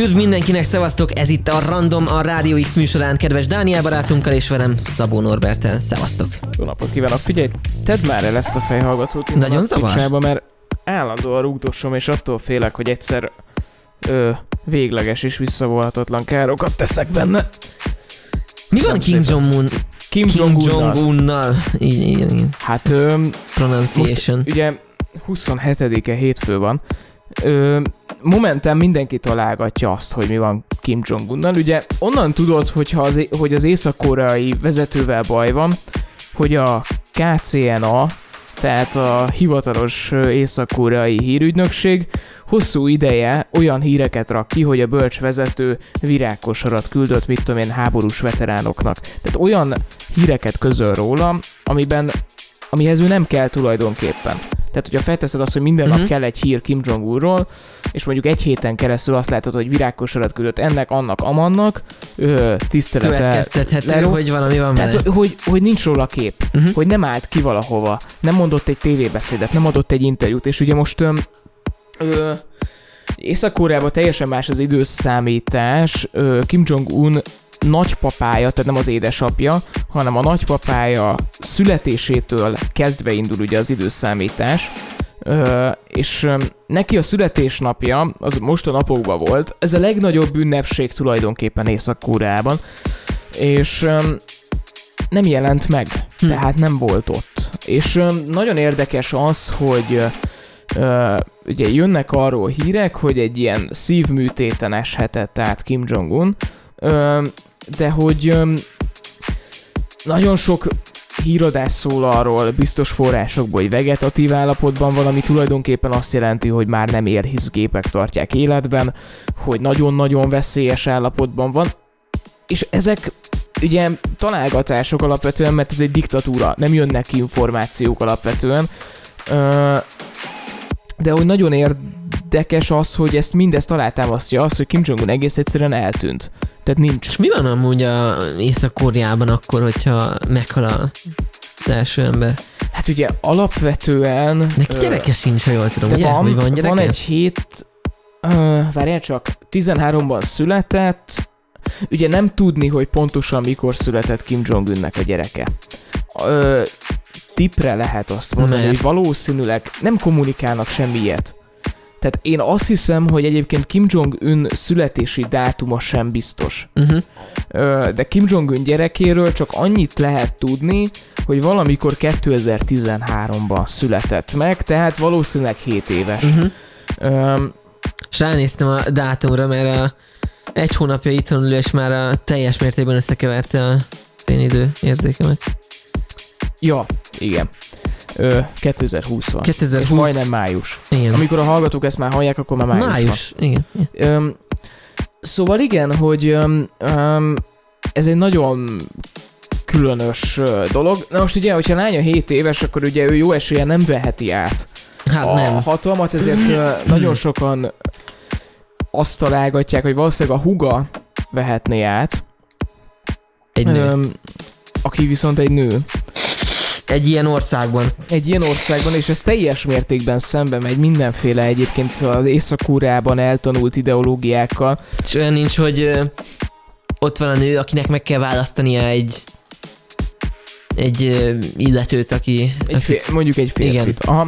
Üdv mindenkinek, szevasztok! Ez itt a Random, a Rádió X műsorán, kedves Dániel barátunkkal és velem, Szabó Norbertel. Szevasztok! Jó napot kívánok! Figyelj, tedd már el ezt a fejhallgatót. Nagyon zavar? Twitch-ába, mert állandóan rúgdosom, és attól félek, hogy egyszer ö, végleges és visszavonhatatlan károkat teszek benne. Mi van Kim. Jong-un? Kim, Kim Jong-unnal. Jong-unnal. Igen, igen, igen. Hát ö, Pronunciation. Most ugye 27-e hétfő van. Ö, momentán mindenki találgatja azt, hogy mi van Kim Jong-unnal. Ugye onnan tudod, hogyha az, hogy az észak-koreai vezetővel baj van, hogy a KCNA, tehát a hivatalos észak-koreai hírügynökség hosszú ideje olyan híreket rak ki, hogy a bölcs vezető virágkosarat küldött, mit tudom én, háborús veteránoknak. Tehát olyan híreket közöl róla, amiben amihez ő nem kell tulajdonképpen. Tehát, hogyha felteszed azt, hogy minden nap Mhm. kell egy hír Kim Jong-unról, és mondjuk egy héten keresztül azt látod, hogy virágkosarat küldött ennek, annak, amannak, ö, tisztelete. Következtethető, leró- hogy valami van Tehát, vele. hogy, hogy, hogy nincs róla kép, Mhm. hogy nem állt ki valahova, nem mondott egy tévébeszédet, nem adott egy interjút, és ugye most öm, ö, Észak-Koreában teljesen más az időszámítás, ö, Kim Jong-un nagypapája, tehát nem az édesapja, hanem a nagypapája születésétől kezdve indul ugye az időszámítás, és neki a születésnapja, az most a napokban volt, ez a legnagyobb ünnepség tulajdonképpen Észak-Koreában, és nem jelent meg, Hm. tehát nem volt ott. És nagyon érdekes az, hogy ö, ugye jönnek arról hírek, hogy egy ilyen szívműtéten eshetett át Kim Jong-un, ö, de hogy ö, nagyon sok híradás szól arról, biztos forrásokból, hogy vegetatív állapotban van, ami tulajdonképpen azt jelenti, hogy már nem ér, hisz gépek tartják életben, hogy nagyon-nagyon veszélyes állapotban van, és ezek ugye találgatások alapvetően, mert ez egy diktatúra, nem jönnek ki információk alapvetően, de hogy nagyon érdekes az, hogy ezt mindezt alátámasztja az, hogy Kim Jong-un egész egyszerűen eltűnt. Tehát nincs. És mi van amúgy a Észak-Koreában akkor, hogyha meghal a első ember? Hát ugye alapvetően... Neki ö, gyereke sincs, ha jól tudom, ugye? van, Vagy van gyereke? van egy hét... Uh, várjál csak, 13-ban született, ugye nem tudni, hogy pontosan mikor született Kim Jong-unnek a gyereke. Ö, tipre lehet azt mondani, Mert? hogy valószínűleg nem kommunikálnak semmi ilyet. Tehát én azt hiszem, hogy egyébként Kim Jong-un születési dátuma sem biztos. Uh-huh. De Kim Jong-un gyerekéről csak annyit lehet tudni, hogy valamikor 2013-ban született meg, tehát valószínűleg 7 éves. Uh-huh. Ö, És ránéztem a dátumra, mert a egy hónapja itthon ülő, és már a teljes mértékben összekeverte a én idő érzékemet. ja, igen. Ö, 2020 van. 2020. És majdnem május. Igen. Amikor a hallgatók ezt már hallják, akkor már május, van. Május. Igen. igen. Öm, szóval igen, hogy öm, öm, ez egy nagyon különös dolog. Na most ugye, hogyha a lánya 7 éves, akkor ugye ő jó esélye nem veheti át Hát a nem. hatalmat, ezért nagyon sokan azt találgatják, hogy valószínűleg a huga vehetné át, Egy nő. öm, aki viszont egy nő. Egy ilyen országban. Egy ilyen országban, és ez teljes mértékben szembe megy mindenféle egyébként az észak eltanult ideológiákkal. És olyan nincs, hogy ö, ott van a nő, akinek meg kell választania egy egy ö, illetőt, aki... Egy fél, mondjuk egy férfit. Aha.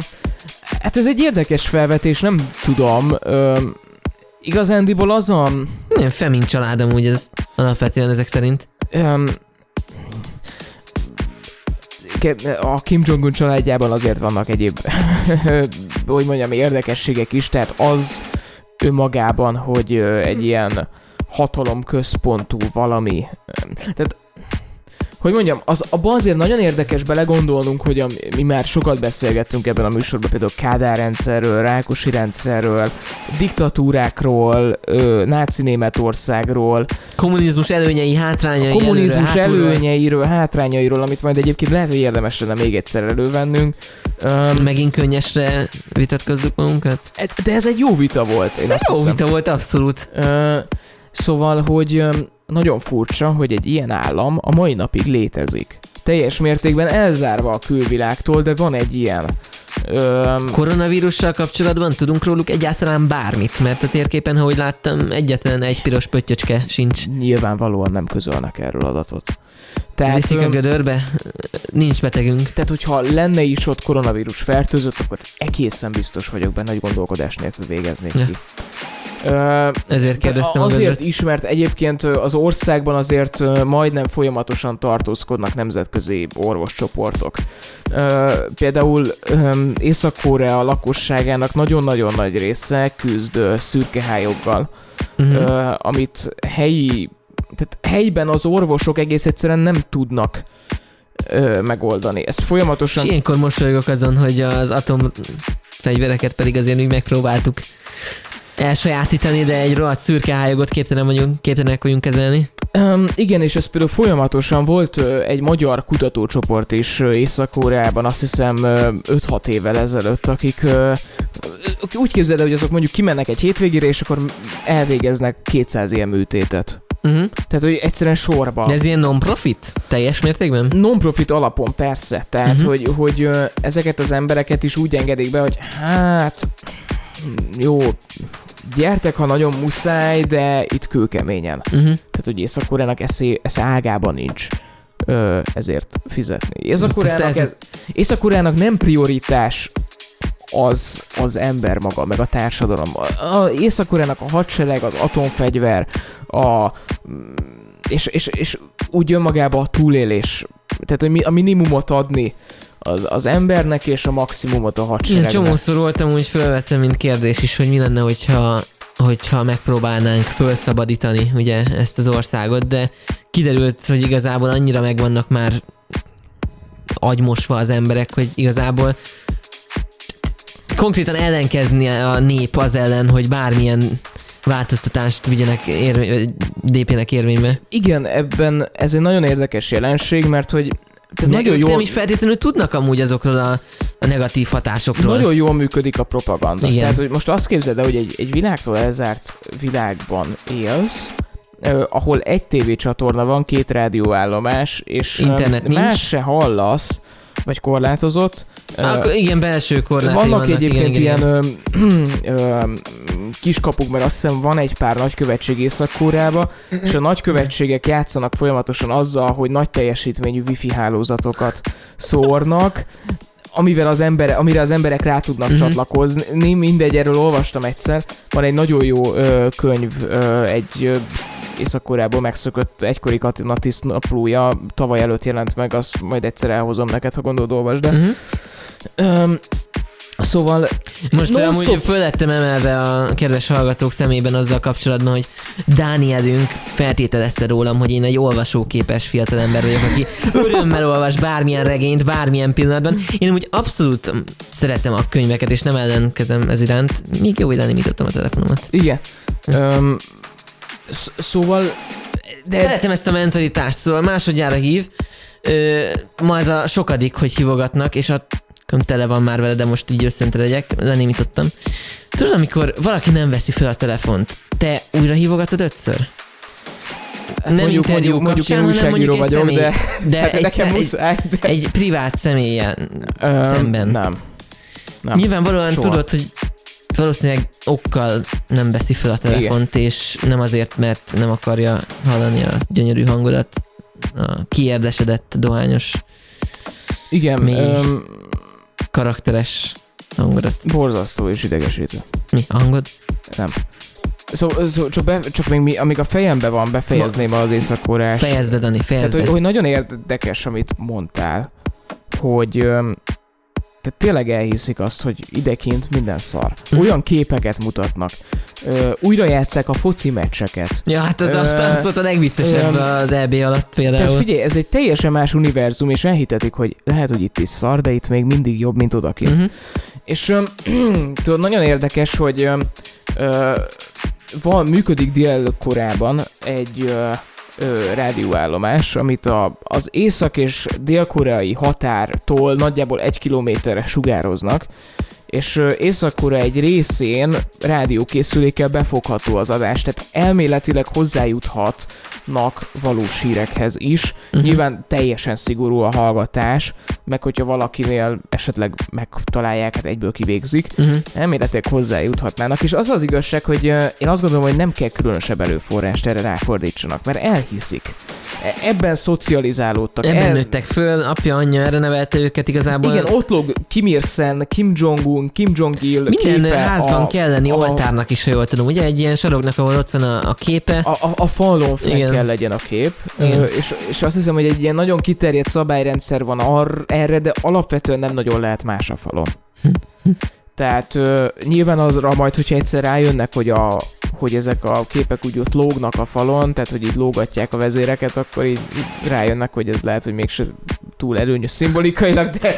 Hát ez egy érdekes felvetés, nem tudom. Öm, igazándiból az a... nem femin család amúgy ez alapvetően ezek szerint. Öm, ke- a Kim Jong-un családjában azért vannak egyéb, hogy mondjam, érdekességek is, tehát az önmagában, hogy ö, egy ilyen hatalomközpontú valami, öm, tehát hogy mondjam, az, abban azért nagyon érdekes belegondolnunk, hogy a, mi már sokat beszélgettünk ebben a műsorban, például Kádár rendszerről, Rákosi rendszerről, diktatúrákról, ö, náci Németországról, Kommunizmus előnyei, hátrányai, kommunizmus előre, előnyeiről, hátrányairól, amit majd egyébként lehet, hogy érdemes lenne még egyszer elővennünk. Um, Megint könnyesre vitatkozzuk magunkat. de ez egy jó vita volt, én azt Jó hiszem. vita volt, abszolút. Ö, szóval, hogy nagyon furcsa, hogy egy ilyen állam a mai napig létezik. Teljes mértékben elzárva a külvilágtól, de van egy ilyen Öm, Koronavírussal kapcsolatban tudunk róluk egyáltalán bármit, mert a térképen, ahogy láttam, egyetlen egy piros pöttyöcske sincs. nyilvánvalóan nem közölnek erről adatot. Tehát, Viszik a gödörbe, nincs betegünk. tehát, hogyha lenne is ott koronavírus fertőzött, akkor egészen biztos vagyok benne, hogy gondolkodás nélkül végeznék Ja. ki. Ezért kérdeztem azért gödröt. is, mert egyébként az országban azért majdnem folyamatosan tartózkodnak nemzetközi orvoscsoportok. Például Észak-Korea lakosságának nagyon-nagyon nagy része küzd ö, szürkehályoggal, Uh-huh. ö, amit helyi, tehát helyben az orvosok egész egyszerűen nem tudnak ö, megoldani. Ez folyamatosan És ilyenkor mosolygok azon, hogy az atomfegyvereket pedig azért mi megpróbáltuk elsajátítani, de egy rohadt szürkehájogot képtelen vagyunk, képtelenek vagyunk kezelni. Um, igen, és ez például folyamatosan volt egy magyar kutatócsoport is Észak-Koreában, azt hiszem ö, 5-6 évvel ezelőtt, akik úgy képzeld el, hogy azok mondjuk kimennek egy hétvégére, és akkor elvégeznek 200 ilyen műtétet. Uh-huh. Tehát, hogy egyszerűen sorba. De ez ilyen non-profit? Teljes mértékben? Non-profit alapon persze, tehát, uh-huh. hogy, hogy ezeket az embereket is úgy engedik be, hogy hát, jó, gyertek, ha nagyon muszáj, de itt kőkeményen. Uh-huh. Tehát, hogy Észak-Koreának eszé, esze ágában nincs ö, ezért fizetni. Észak-Koreának, Ez- Észak-Koreának nem prioritás az, az ember maga, meg a társadalom. A, a Észak-Koreának a hadsereg, az atomfegyver, a, mm, és, és, és úgy önmagában a túlélés. Tehát, hogy mi, a minimumot adni az, az embernek, és a maximumot a hadseregnek. csomószor voltam, úgy felvettem, mint kérdés is, hogy mi lenne, hogyha hogyha megpróbálnánk felszabadítani ugye ezt az országot, de kiderült, hogy igazából annyira megvannak már agymosva az emberek, hogy igazából konkrétan ellenkezni a nép az ellen, hogy bármilyen változtatást vigyenek, ér, lépjenek érvénybe. Igen, ebben ez egy nagyon érdekes jelenség, mert hogy tehát nagyon jól, nem is feltétlenül tudnak amúgy azokról a, a negatív hatásokról. nagyon jól működik a propaganda. Igen. Tehát, hogy most azt képzeld el, hogy egy, egy világtól elzárt világban élsz, eh, ahol egy tévécsatorna van, két rádióállomás, és Internet nincs. más se hallasz, vagy korlátozott. Akkor igen, belső korlátai vannak, vannak, egyébként igen, igen, ilyen ö, ö, kiskapuk, mert azt hiszem van egy pár nagykövetség észak és a nagykövetségek játszanak folyamatosan azzal, hogy nagy teljesítményű wifi hálózatokat szórnak, amivel az ember, amire az emberek rá tudnak Mhm. uh-huh. csatlakozni. Mindegy, erről olvastam egyszer. Van egy nagyon jó ö, könyv, ö, egy ö, Észak-Koreából megszökött egykori Katina Tiszt naplója, tavaly előtt jelent meg, azt majd egyszer elhozom neked, ha gondolod, olvasd. Mhm. Öm, szóval Most Non-stop. amúgy föl lettem emelve a kedves hallgatók szemében azzal kapcsolatban, hogy Dánielünk feltételezte rólam, hogy én egy olvasóképes fiatalember vagyok, aki örömmel olvas bármilyen regényt, bármilyen pillanatban. Én úgy abszolút szeretem a könyveket, és nem ellenkezem ez iránt. Még jó irány nyitottam a telefonomat. Igen. Sz- szóval... De Szeretem ezt a mentalitást, szóval másodjára hív. Ö, ma ez a sokadik, hogy hívogatnak, és a tele van már vele, de most így összente legyek, lenémítottam. Tudod, amikor valaki nem veszi fel a telefont, te újra hívogatod ötször? nem mondjuk, interjú mondjuk, mondjuk én kapcsán, hanem mondjuk egy vagyok, személy, de, de de egy, nekem muszáj, de... egy privát személyen. Öm, szemben. Nem. Nem. Nyilvánvalóan soha. tudod, hogy valószínűleg okkal nem veszi fel a telefont, és nem azért, mert nem akarja hallani a gyönyörű hangodat, a kiérdesedett, dohányos, Igen, Mi? öm, karakteres hangodat. borzasztó és idegesítő. Mi? A hangod? Nem. Szóval szó, csak, be, csak még mi, amíg a fejembe van, befejezném az észak Fejezd be, Dani, Tehát, fejezd hogy, be. hogy nagyon érdekes, amit mondtál, hogy öm, tehát tényleg elhiszik azt, hogy idekint minden szar. Olyan képeket mutatnak. Ö, újra játszák a foci meccseket. Ja, hát az, Ö, az, volt a legviccesebb öm, az EB alatt Tehát például. figyelj, ez egy teljesen más univerzum, és elhitetik, hogy lehet, hogy itt is szar, de itt még mindig jobb, mint odakint. Uh-huh. És öm, tudod, nagyon érdekes, hogy ö, van, működik Dél-Korában egy ö, ö, rádióállomás, amit a, az észak- és dél-koreai határtól nagyjából egy kilométerre sugároznak, és Észak-Korea egy részén rádiókészülékkel befogható az adás, tehát elméletileg hozzájuthatnak valós hírekhez is. Uh-huh. Nyilván teljesen szigorú a hallgatás, meg hogyha valakinél esetleg megtalálják, hát egyből kivégzik, Uh-huh. elméletileg hozzájuthatnának, és az az igazság, hogy én azt gondolom, hogy nem kell különösebb előforrást erre ráfordítsanak, mert elhiszik. E- Ebben szocializálódtak. Ebben el... nőttek föl, apja, anyja erre nevelte őket igazából. Igen, ott lóg Kim Ir-sen, Kim Jong-un, Kim Jong-il Minden képe házban a, kell lenni a, oltárnak is, ha jól tudom. Ugye egy ilyen saroknak, ahol ott van a, a képe. a, a, a falon fel kell legyen a kép, Igen. És, és azt hiszem, hogy egy ilyen nagyon kiterjedt szabályrendszer van ar, erre, de alapvetően nem nagyon lehet más a falon. Tehát ö, nyilván azra majd, hogyha egyszer rájönnek, hogy, a, hogy ezek a képek úgy ott lógnak a falon, tehát hogy így lógatják a vezéreket, akkor így, így rájönnek, hogy ez lehet, hogy mégse túl előnyös szimbolikailag, de,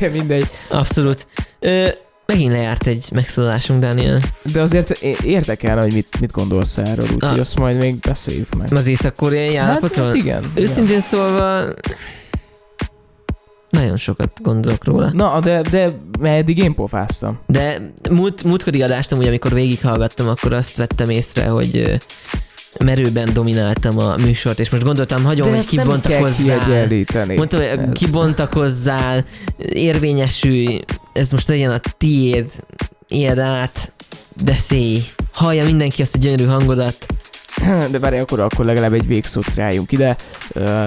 de mindegy. Abszolút. Ö, megint lejárt egy megszólalásunk, Daniel. De azért é- érdekel, hogy mit, mit gondolsz erről, úgyhogy Ah. azt majd még beszéljük meg. Az észak-koreai állapotról? hát, igen. igen. Őszintén szólva, nagyon sokat gondolok róla. Na, de, de eddig én pofáztam. De múlt, múltkori adást amúgy, amikor végighallgattam, akkor azt vettem észre, hogy merőben domináltam a műsort, és most gondoltam, hagyom, de hogy kibontakozzál. Mondtam, hogy Ez- kibontakozzál, érvényesülj, ez most legyen a tiéd, éld át, beszélj, hallja mindenki azt a gyönyörű hangodat. De várj, akkor, akkor legalább egy végszót rájunk ide. Ö,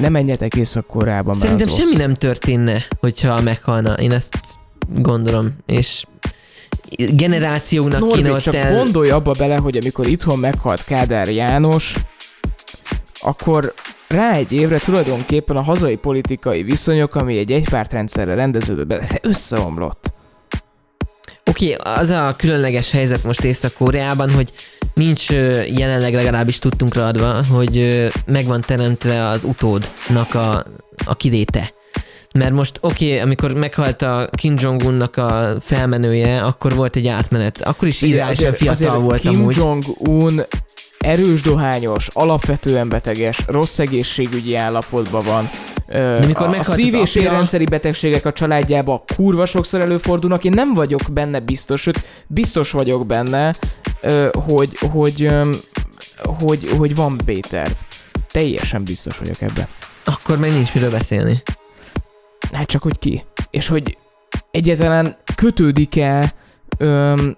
ne menjetek Észak-Koreába, mert Szerintem az semmi nem történne, hogyha meghalna. Én ezt gondolom, és generációknak kéne ott csak el... gondolj abba bele, hogy amikor itthon meghalt Kádár János, akkor rá egy évre tulajdonképpen a hazai politikai viszonyok, ami egy egypártrendszerre rendeződött be, összeomlott. Oké, okay, az a különleges helyzet most Észak-Koreában, hogy nincs jelenleg legalábbis tudtunkra adva, hogy ö, meg van teremtve az utódnak a, a kiléte. Mert most oké, okay, amikor meghalt a Kim Jong-unnak a felmenője, akkor volt egy átmenet. Akkor is irányosan fiatal volt Kim amúgy. Jong-un erős dohányos, alapvetően beteges, rossz egészségügyi állapotban van. De mikor a, a szív- és érrendszeri betegségek a családjába kurva sokszor előfordulnak. Én nem vagyok benne biztos, sőt, biztos vagyok benne, hogy, hogy, hogy, hogy van B-terv. Teljesen biztos vagyok ebben. Akkor meg nincs miről beszélni. Hát csak, hogy ki. És hogy egyáltalán kötődik-e öm,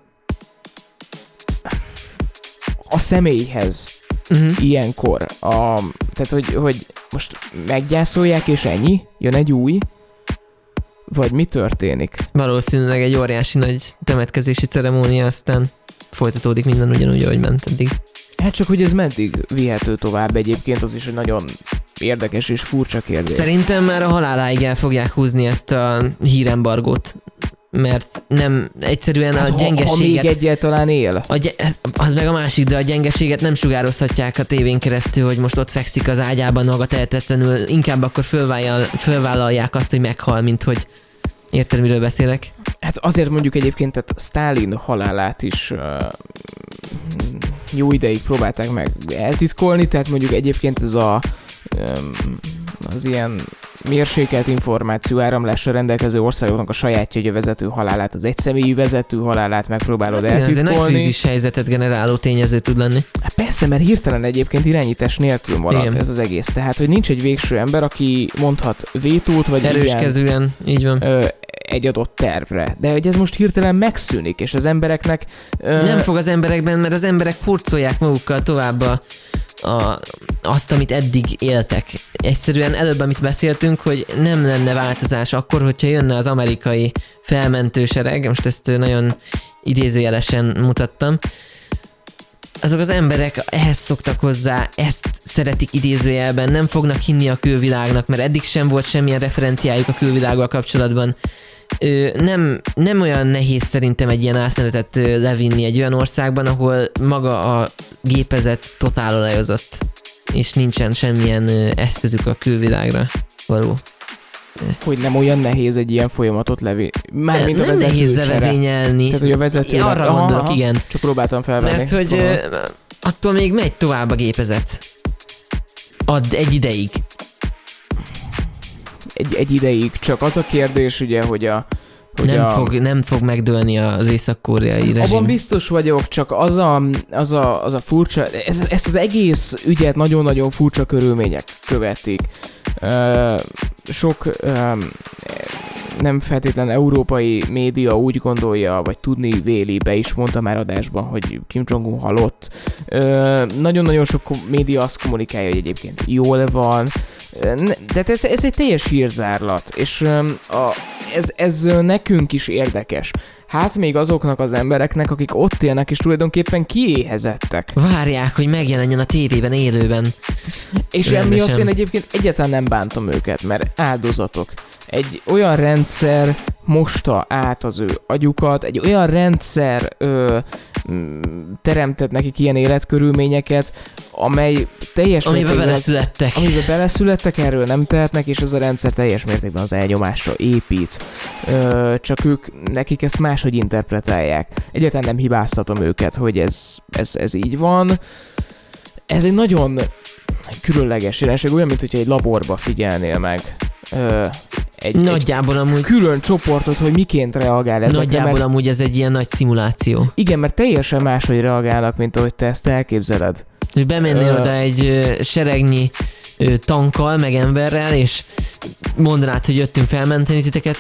a személyhez Uh-huh. ilyenkor. A, tehát, hogy, hogy most meggyászolják, és ennyi? Jön egy új? Vagy mi történik? Valószínűleg egy óriási nagy temetkezési ceremónia, aztán folytatódik minden ugyanúgy, ahogy ment eddig. Hát csak, hogy ez meddig vihető tovább egyébként, az is egy nagyon érdekes és furcsa kérdés. Szerintem már a haláláig el fogják húzni ezt a hírembargót, mert nem egyszerűen hát, a ha, ha még gyengeséget... egyáltalán él. A gy- hát az meg a másik, de a gyengeséget nem sugározhatják a tévén keresztül, hogy most ott fekszik az ágyában maga tehetetlenül, inkább akkor fölvállal, fölvállalják azt, hogy meghal, mint hogy Érted, miről beszélek? Hát azért mondjuk egyébként, tehát Stalin halálát is uh, jó ideig próbálták meg eltitkolni, tehát mondjuk egyébként ez a um, az ilyen mérsékelt információ áramlásra rendelkező országoknak a sajátja, hogy a vezető halálát, az egyszemélyű vezető halálát megpróbálod Hát igen, ez egy nagy eltitkolni. krízis helyzetet generáló tényező tud lenni. Hát persze, mert hirtelen egyébként irányítás nélkül marad Igen. ez az egész. Tehát, hogy nincs egy végső ember, aki mondhat vétót, vagy Erős ilyen, így van. ö, egy adott tervre. De hogy ez most hirtelen megszűnik, és az embereknek... Ö, Nem fog az emberekben, mert az emberek hurcolják magukkal tovább a, a, azt, amit eddig éltek. Egyszerűen előbb, amit beszéltünk, hogy nem lenne változás akkor, hogyha jönne az amerikai felmentő sereg, most ezt nagyon idézőjelesen mutattam, azok az emberek ehhez szoktak hozzá, ezt szeretik idézőjelben, nem fognak hinni a külvilágnak, mert eddig sem volt semmilyen referenciájuk a külvilággal kapcsolatban. Ö, nem, nem olyan nehéz szerintem egy ilyen átmenetet ö, levinni egy olyan országban, ahol maga a gépezet totál olajozott, és nincsen semmilyen ö, eszközük a külvilágra való. Hogy nem olyan nehéz egy ilyen folyamatot levi. Mármint a nem nehéz vezetőcsere. levezényelni. Tehát, hogy a vezető... Arra gondolok, igen. Csak próbáltam felvenni. Mert hogy ö, attól még megy tovább a gépezet. Add egy ideig. egy, egy ideig. Csak az a kérdés, ugye, hogy a... Hogy Nem a, fog, nem fog megdőlni az észak-koreai rezsim. Abban biztos vagyok, csak az a, az a, az a furcsa, ez, ezt az egész ügyet nagyon-nagyon furcsa körülmények követik. Sok nem feltétlen európai média úgy gondolja, vagy tudni véli, be is mondta már adásban, hogy Kim Jong-un halott. Nagyon-nagyon sok média azt kommunikálja, hogy egyébként jól van, de ez, ez egy teljes hírzárlat, és ez, ez nekünk is érdekes. Hát még azoknak az embereknek, akik ott élnek, és tulajdonképpen kiéhezettek. Várják, hogy megjelenjen a tévében élőben. És Rendesen. emiatt én egyébként egyáltalán nem bántom őket, mert áldozatok. Egy olyan rendszer mosta át az ő agyukat, egy olyan rendszer ö, teremtett nekik ilyen életkörülményeket, amely teljes Amiben mértékben beleszülettek. amiben beleszülettek, erről nem tehetnek, és ez a rendszer teljes mértékben az elnyomásra épít. Ö, csak ők, nekik ezt máshogy interpretálják. Egyáltalán nem hibáztatom őket, hogy ez, ez, ez így van. Ez egy nagyon különleges jelenség, olyan, mint hogyha egy laborba figyelnél meg. Ö, egy, egy Nagyjából amúgy, külön csoportot, hogy miként reagál ezekre, nagyjából mert amúgy ez egy ilyen nagy szimuláció. igen, mert teljesen máshogy reagálnak, mint ahogy te ezt elképzeled. Hogy bemennél oda egy seregnyi tankkal, meg emberrel, és mondanád, hogy jöttünk felmenteni titeket,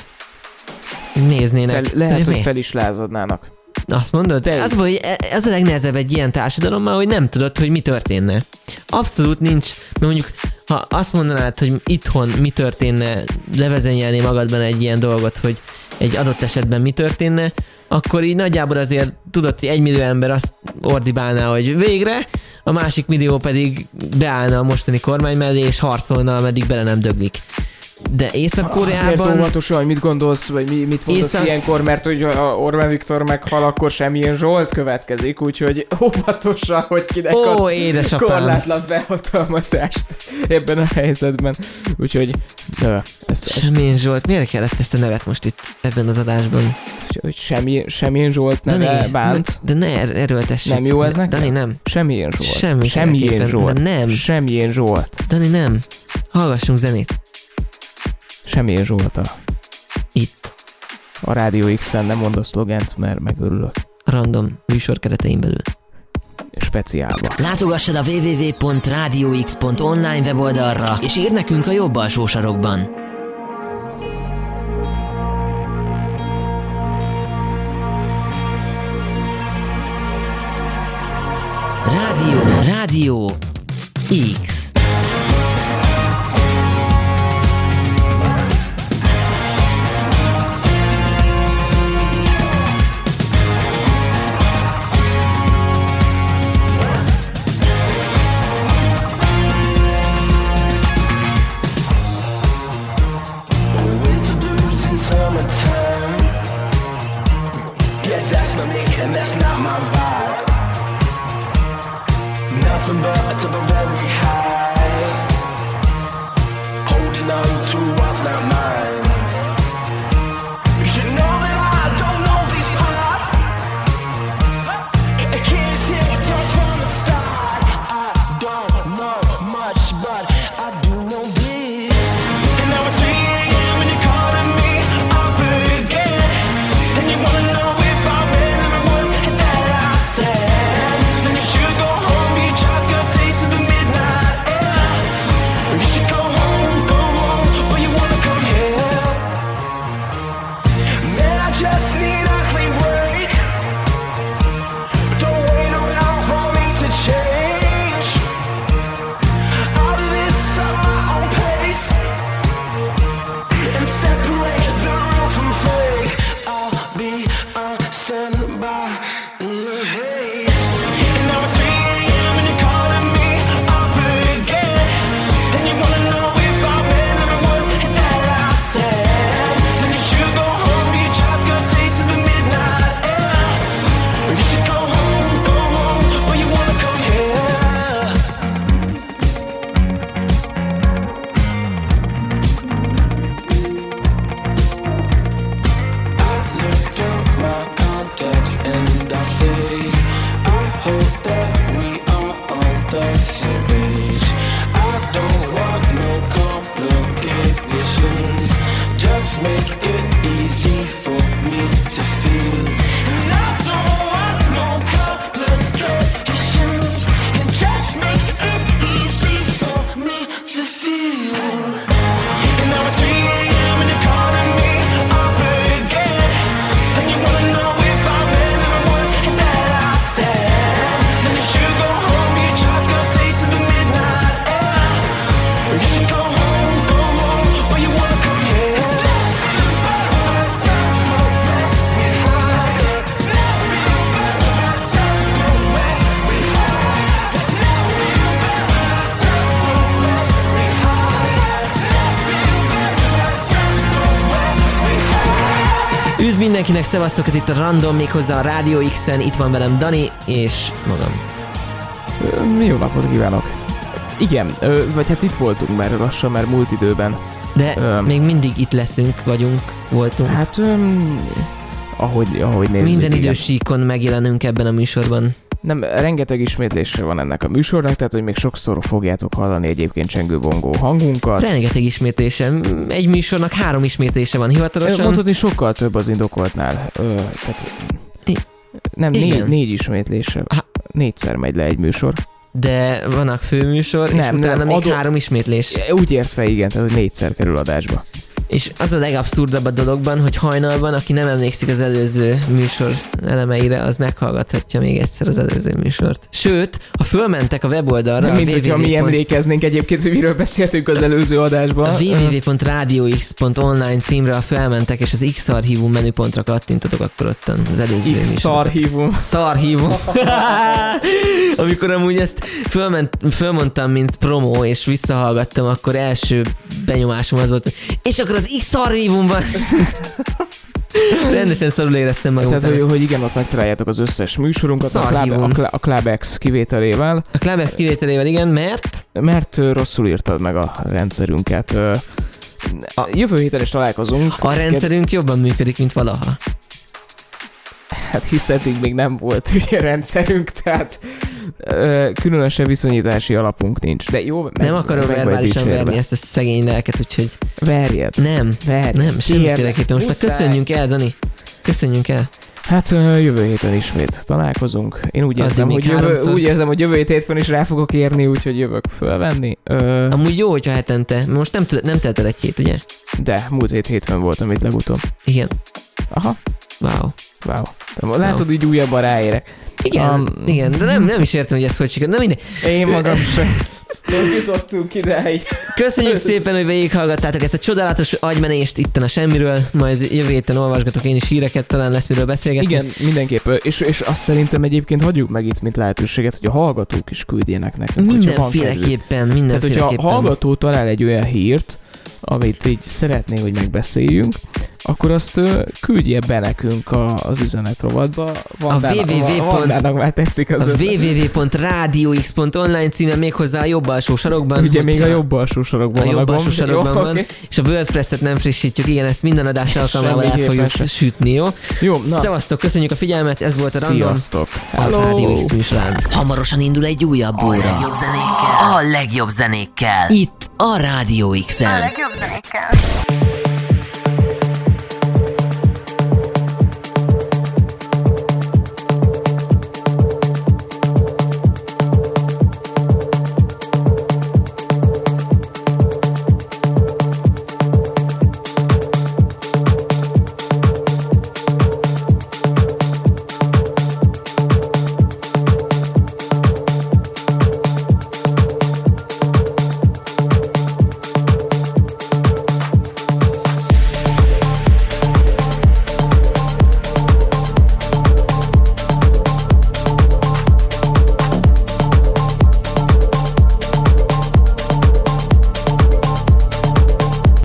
néznének. Fel, lehet, De hogy mi? fel is lázadnának. Azt mondod? Te- Az, hogy ez a legnehezebb egy ilyen társadalommal, hogy nem tudod, hogy mi történne. Abszolút nincs, mert mondjuk, ha azt mondanád, hogy itthon mi történne, levezenyelni magadban egy ilyen dolgot, hogy egy adott esetben mi történne, akkor így nagyjából azért tudod, hogy egy ember azt ordibálná, hogy végre, a másik millió pedig beállna a mostani kormány mellé, és harcolna, ameddig bele nem döglik. De Azért Észak-Koreában... óvatosan, hogy mit gondolsz, vagy mi, mit mondasz Észak- ilyenkor, mert hogy a Orbán Viktor meghal, akkor semmilyen Zsolt következik, úgyhogy óvatosan, hogy kinek Ó, adsz édesapám. korlátlan felhatalmazást ebben a helyzetben. Úgyhogy ezt, ezt Semmilyen Zsolt, miért kellett ezt a nevet most itt ebben az adásban? hogy semmi, semmilyen Zsolt neve bánt. ne, de ne er- erőltessük. Nem jó ez Dani, neked? Dani, nem. Semmilyen Zsolt. Semmi Semmilyen Zsolt. de nem. Semmilyen Zsolt. Dani, nem. Hallgassunk zenét. Semmilyen Zsolt a, Itt. a Rádió X-en, nem mond a szlogent, mert megörülök. Random műsor keretein belül. Speciálba. Látogassad a www.radiox.online weboldalra, és írd nekünk a jobb alsó sarokban. Rádió, Rádió X. Üdv mindenkinek, szevasztok, ez itt a Random, méghozzá a Rádió X-en, itt van velem Dani, és magam. Jó napot kívánok! Igen, vagy hát itt voltunk már lassan, már múlt időben. De Öm. még mindig itt leszünk, vagyunk, voltunk. Hát, öm, ahogy, ahogy nézzük, Minden igen. idősíkon megjelenünk ebben a műsorban. Nem, rengeteg ismétlésre van ennek a műsornak, tehát hogy még sokszor fogjátok hallani egyébként csengőbongó hangunkat. Rengeteg ismétlése. Egy műsornak három ismétlése van hivatalosan. Mondhatni sokkal több az indokoltnál. Ö, tehát, nem, igen. négy, négy ismétlésre. Ha- Négyszer megy le egy műsor. De vannak főműsor, és Nem, utána nem, még adó- három ismétlés. Úgy értve, igen, tehát hogy négyszer kerül adásba. És az a legabszurdabb a dologban, hogy hajnalban, aki nem emlékszik az előző műsor elemeire, az meghallgathatja még egyszer az előző műsort. Sőt, ha fölmentek a weboldalra, Nem, a mint hogyha mi emlékeznénk egyébként, hogy miről beszéltünk az előző adásban. A www.radiox.online címre, ha felmentek, és az X archívum menüpontra kattintotok, akkor ottan az előző X műsor. szarhívum. Amikor amúgy ezt fölment, fölmondtam, mint promó, és visszahallgattam, akkor első benyomásom az volt, és akkor az X szarhívumban. Rendesen szarul éreztem magam. Tehát, hogy, hogy igen, ott megtaláljátok az összes műsorunkat, a Club, Szarhívum. a, Cla- a Club X kivételével, A Clubhouse kivételével igen, mert mert rosszul írtad meg a rendszerünket. A jövő héten is találkozunk. a rendszerünk jobban működik, mint valaha. Hát hisz eddig még nem volt ugye rendszerünk, tehát ö, különösebb viszonyítási alapunk nincs. De jó, meg, nem akarom meg verbálisan verni ezt a szegény lelket, úgyhogy Verjed. nem, Verjed. nem, semmiféleképpen. Most már köszönjünk el, Dani. Köszönjünk el. Hát jövő héten ismét találkozunk. Én úgy érzem, hogy jövő, úgy érzem, hogy jövő hét hétfőn is rá fogok érni, úgyhogy jövök fölvenni. Ö, Amúgy jó, hogyha hetente. Most nem, nem telt el egy hét, ugye? de múlt hét hétfőn voltam itt legutóbb. Igen. Aha, Wow. wow. De Látod, így újabban ráérek. Igen, Um, igen, de nem, nem is értem, hogy ez hogy sikerült. Na mindegy. Én magam sem. Hogy jutottunk ideig. Köszönjük szépen, hogy végighallgattátok ezt a csodálatos agymenést itten a semmiről, majd jövő héten olvasgatok én is híreket, talán lesz miről beszélgetni. Igen, mindenképp. És, és azt szerintem egyébként hagyjuk meg itt, mint lehetőséget, hogy a hallgatók is küldjenek nekünk. van kedvük. Mindenféleképpen, Tehát, hogyha a mindenféleképpen. hallgató talál egy olyan hírt, amit így szeretné, hogy megbeszéljünk, akkor azt küldje be nekünk a, az üzenetrovatba. Vandának, www. Vandának már tetszik az a www.radiox.online címen méghozzá a jobb alsó sarokban. Ugye még a jobb alsó sarokban a van jobb alsó sarokban Jó, van, oké. és a WordPress-et nem frissítjük, igen, ezt minden adás alkalmával el fogjuk se. sütni, jó? Jó, na. Szevasztok, köszönjük a figyelmet, ez volt a Random, Sziasztok. a Rádió X műsorán. Hamarosan indul egy újabb óra. A legjobb zenékkel. A legjobb zenékkel. Itt a Rádió X-en. legjobb zenékkel.